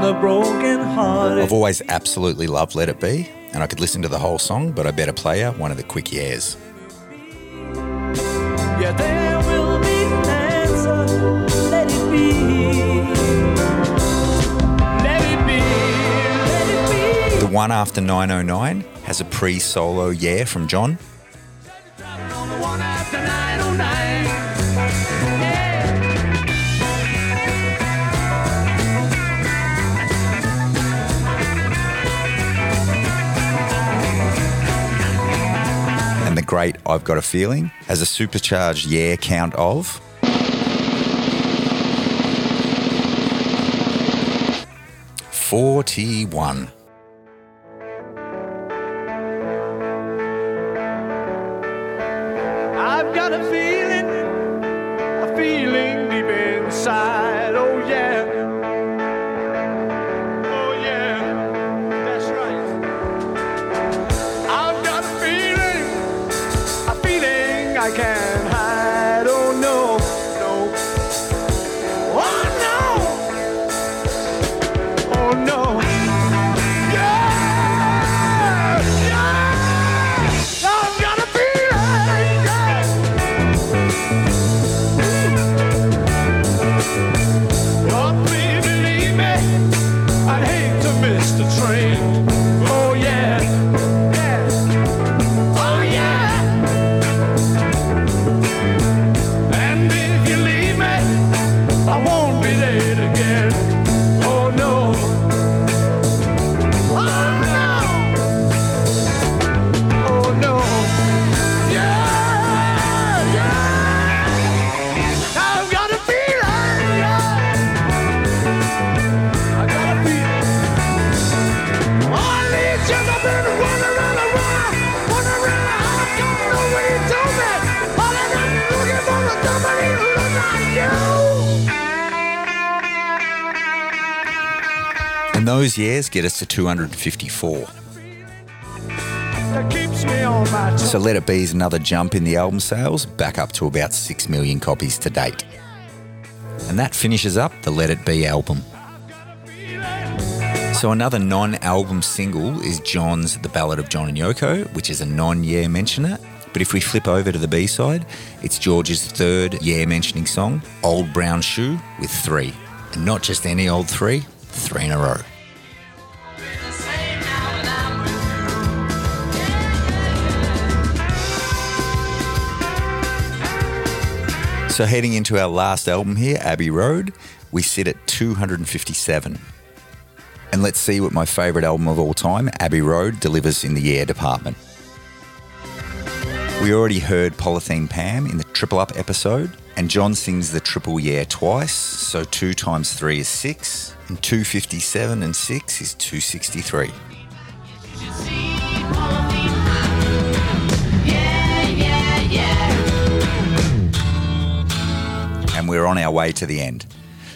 And the broken hearted
I've always absolutely loved Let It Be, and I could listen to the whole song, but I better play out one of the quick years.
Yeah, there will be an answer. Let it be. Let it be. Let it be.
The one after 909 has a pre solo yeah from John. I've Got a Feeling has a supercharged yeah count of. Forty-one. Get us to 254.
that keeps me on my toes.
So Let It Be is another jump in the album sales, back up to about 6 million copies to date. And that finishes up the Let It Be album. So another non-album single is John's The Ballad of John and Yoko, which is a non-Yeah mentioner. But if we flip over to the B-side, it's George's third Yeah mentioning song, Old Brown Shoe, with three. And not just any old three, three in a row. So heading into our last album here, Abbey Road, we sit at 257. And let's see what my favourite album of all time, Abbey Road, delivers in the Yeah department. We already heard Polythene Pam in the Triple Up episode, and John sings the Triple Yeah twice, so 2 times 3 is 6, and 257 and 6 is 263. We're on our way to the end.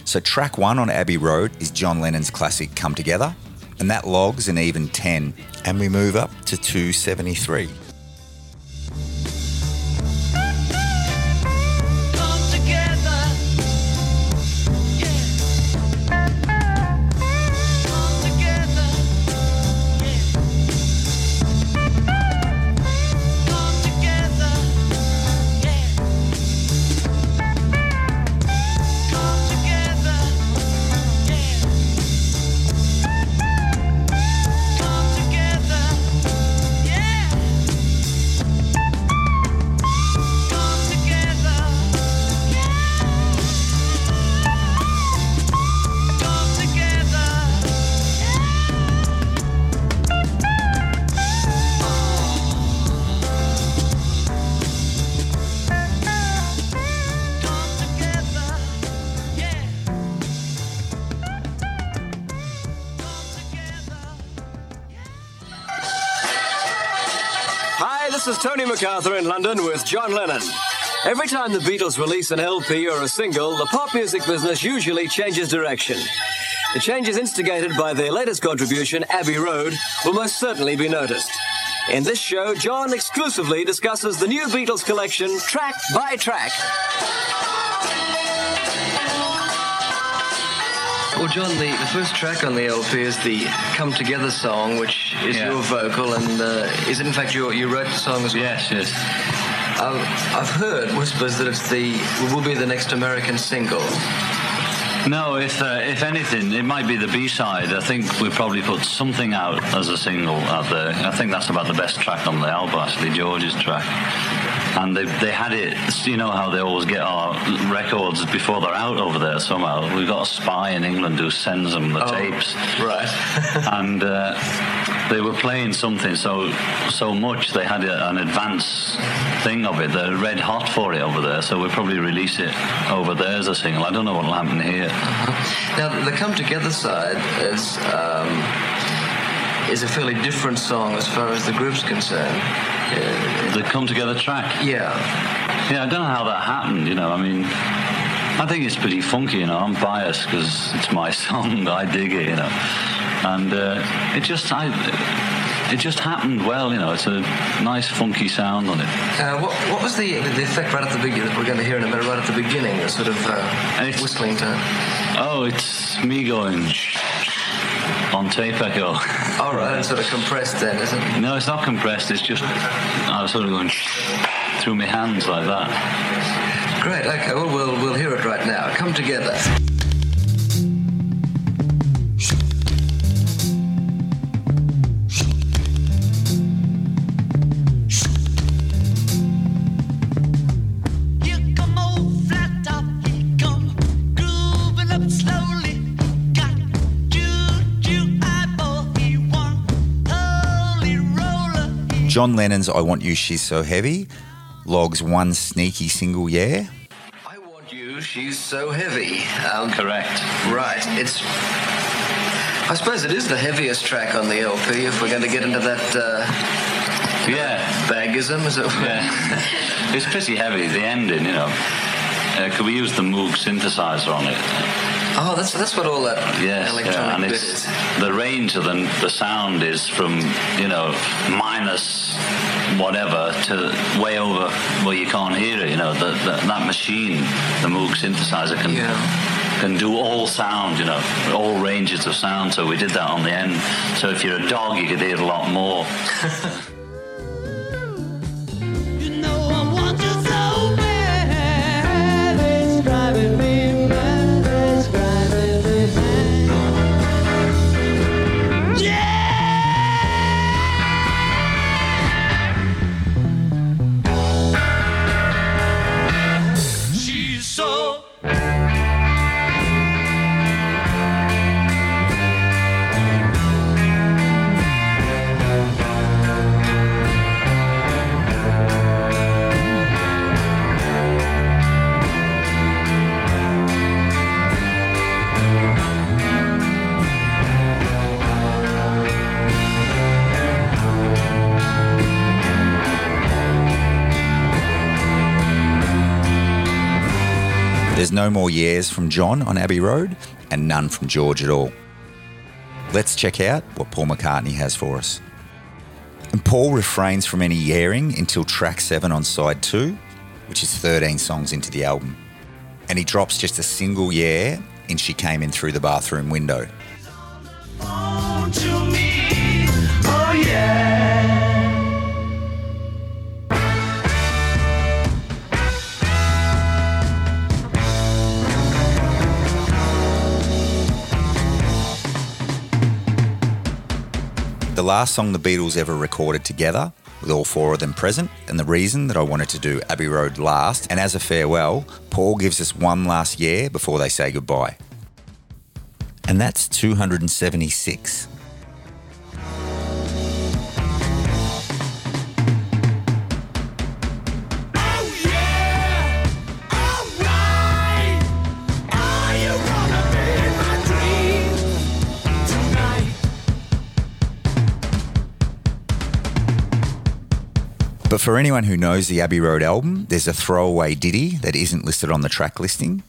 So, track one on Abbey Road is John Lennon's classic Come Together, and that logs an even 10, and we move up to 273.
London with John Lennon. Every time the Beatles release an LP or a single, the pop music business usually changes direction. The changes instigated by their latest contribution, Abbey Road, will most certainly be noticed. In this show, John exclusively discusses the new Beatles collection track by track.
Well, John, the, the first track on the LP is the Come Together song, which is
Yeah.
your vocal, and uh, is it in fact your, you wrote the song as well?
Yes, yes.
I've, I've heard whispers that it's the will be the next American single.
No, if uh, if anything, it might be the B side. I think we probably put something out as a single out there. I think that's about the best track on the album, actually, George's track. And they, they had it, you know how they always get our records before they're out over there somehow. We've got a spy in England who sends them the
Oh,
tapes.
right.
and uh, they were playing something so so much they had a, an advance thing of it. They're red hot for it over there, so we'll probably release it over there as a single. I don't know what will happen here.
Now, the Come Together side is um, is a fairly different song as far as the group's concerned.
The Come Together track.
Yeah.
Yeah, I don't know how that happened. You know, I mean, I think it's pretty funky. You know, I'm biased because it's my song. I dig it. You know, and uh, it just I. It just happened well, you know. It's a nice, funky sound on it.
Uh, what, what was the the effect right at the beginning that we're going to hear in a minute? Right at the beginning, the sort of uh, whistling tone.
Oh, it's me going on tape echo.
All right, it's sort of compressed then, isn't it?
No, it's not compressed. It's just I was sort of going through my hands like that.
Great. Okay. Well, we'll we'll hear it right now. Come together.
John Lennon's I Want You, She's So Heavy logs one sneaky single yeah.
I Want You, she's so heavy. Um,
Correct.
Right. It's. I suppose it is the heaviest track on the LP. If we're going to get into that. Uh,
yeah.
Bagism, is it?
Yeah. it's pretty heavy. The ending, you know. Uh, could we use the Moog synthesizer on it?
Oh, that's that's what all that
Yes,
electronic
yeah,
bit is.
the range of the, the sound is from you know minus whatever to way over where you can't hear it. You know the, the, that machine, the Moog synthesizer can can do all sound. You know all ranges of sound. So we did that on the end. So if you're a dog, you could hear a lot more.
no more years from John on Abbey Road and none from George at all. Let's check out what Paul McCartney has for us. And Paul refrains from any yearing until track 7 on side 2, which is 13 songs into the album. And he drops just a single year in She Came In Through the Bathroom Window.
Oh yeah.
The last song the Beatles ever recorded together, with all four of them present, and the reason that I wanted to do Abbey Road last, and as a farewell, Paul gives us one last year before they say goodbye. And that's 276. But for anyone who knows the Abbey Road album, there's a throwaway ditty that isn't listed on the track listing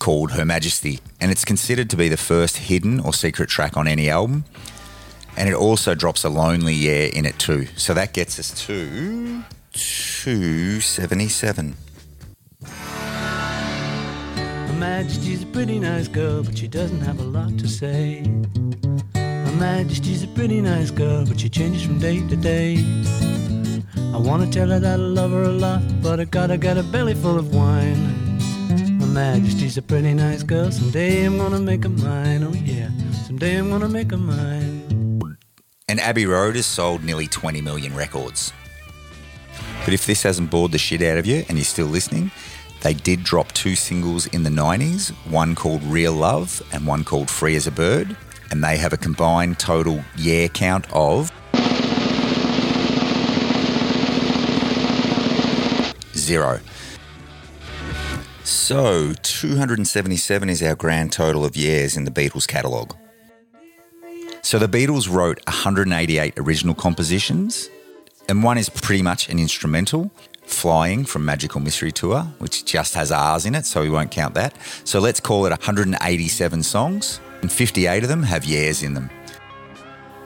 called Her Majesty, and it's considered to be the first hidden or secret track on any album. And it also drops a lonely yeah in it too. So that gets us to 277.
Her Majesty's a pretty nice girl, but she doesn't have a lot to say. Her Majesty's a pretty nice girl, but she changes from day to day. I wanna tell her that I love her a lot, but I gotta get a belly full of wine. Her Majesty's a pretty nice girl, someday I'm gonna make her mine, oh yeah, someday I'm gonna make her mine.
And Abbey Road has sold nearly 20 million records. But if this hasn't bored the shit out of you and you're still listening, they did drop two singles in the 90s, one called Real Love and one called Free as a Bird, and they have a combined total year count of zero. So, 277 is our grand total of years in the Beatles catalogue. So, the Beatles wrote 188 original compositions, and one is pretty much an instrumental, Flying from Magical Mystery Tour, which just has R's in it, so we won't count that. So, let's call it 187 songs, and 58 of them have years in them.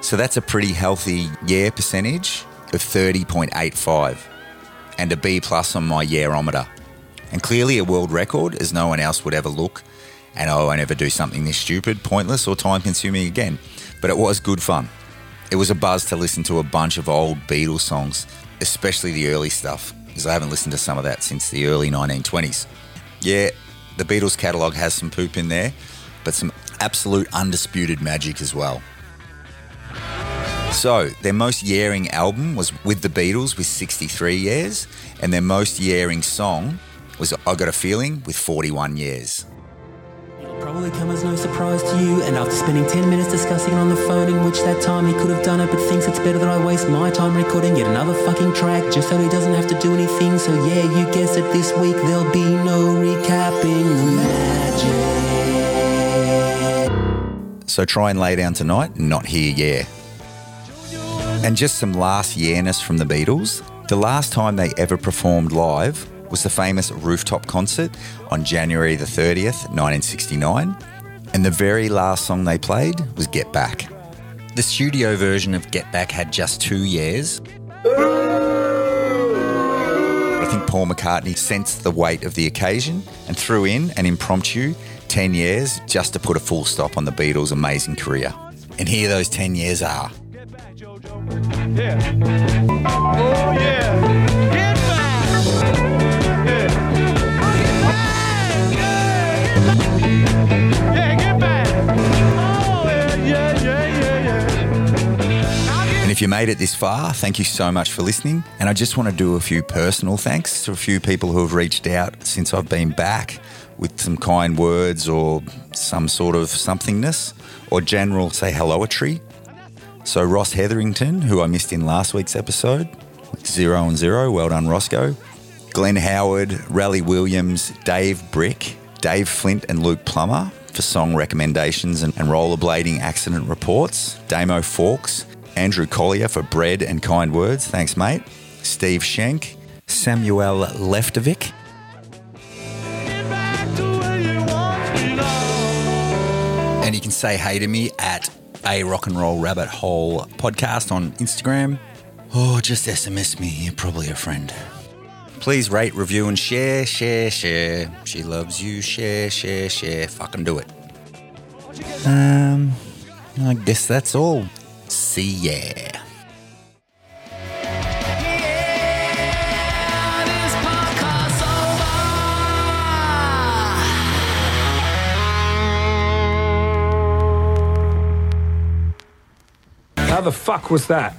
So, that's a pretty healthy year percentage of 30.85 and a B plus on my yearometer. And clearly a world record as no one else would ever look. And I won't ever do something this stupid, pointless, or time consuming again. But it was good fun. It was a buzz to listen to a bunch of old Beatles songs, especially the early stuff, because I haven't listened to some of that since the early 1920s. Yeah, the Beatles catalogue has some poop in there, but some absolute undisputed magic as well. So, their most yearing album was with the Beatles with 63 years, and their most yearing song was I Got a Feeling with 41 years.
It'll probably come as no surprise to you. And after spending 10 minutes discussing it on the phone, in which that time he could have done it, but thinks it's better that I waste my time recording yet another fucking track just so he doesn't have to do anything. So, yeah, you guessed it this week, there'll be no recapping the magic.
So, try and lay down tonight not here, yeah. And just some last yearness from the Beatles. The last time they ever performed live was the famous rooftop concert on January the 30th, 1969. And the very last song they played was Get Back.
The studio version of Get Back had just two years.
I think Paul McCartney sensed the weight of the occasion and threw in an impromptu 10 years just to put a full stop on the Beatles' amazing career. And here those 10 years are.
Yeah. Oh yeah. Get back. Yeah. Get back. Oh yeah.
And if you made it this far, thank you so much for listening. And I just want to do a few personal thanks to a few people who have reached out since I've been back with some kind words or some sort of somethingness or general say helloetry. So Ross Hetherington, who I missed in last week's episode, zero and zero, well done Roscoe. Glenn Howard, Raleigh Williams, Dave Brick, Dave Flint and Luke Plummer for song recommendations and, and rollerblading accident reports. Damo Forks, Andrew Collier for bread and kind words, thanks mate. Steve Schenk, Samuel Leftovic, And you can say hey to me at a rock and roll rabbit hole podcast on Instagram or just SMS me. You're probably a friend. Please rate, review, and share, share, share. She loves you. Share, share, share. Fucking do it. Um, I guess that's all. See ya.
The fuck was that?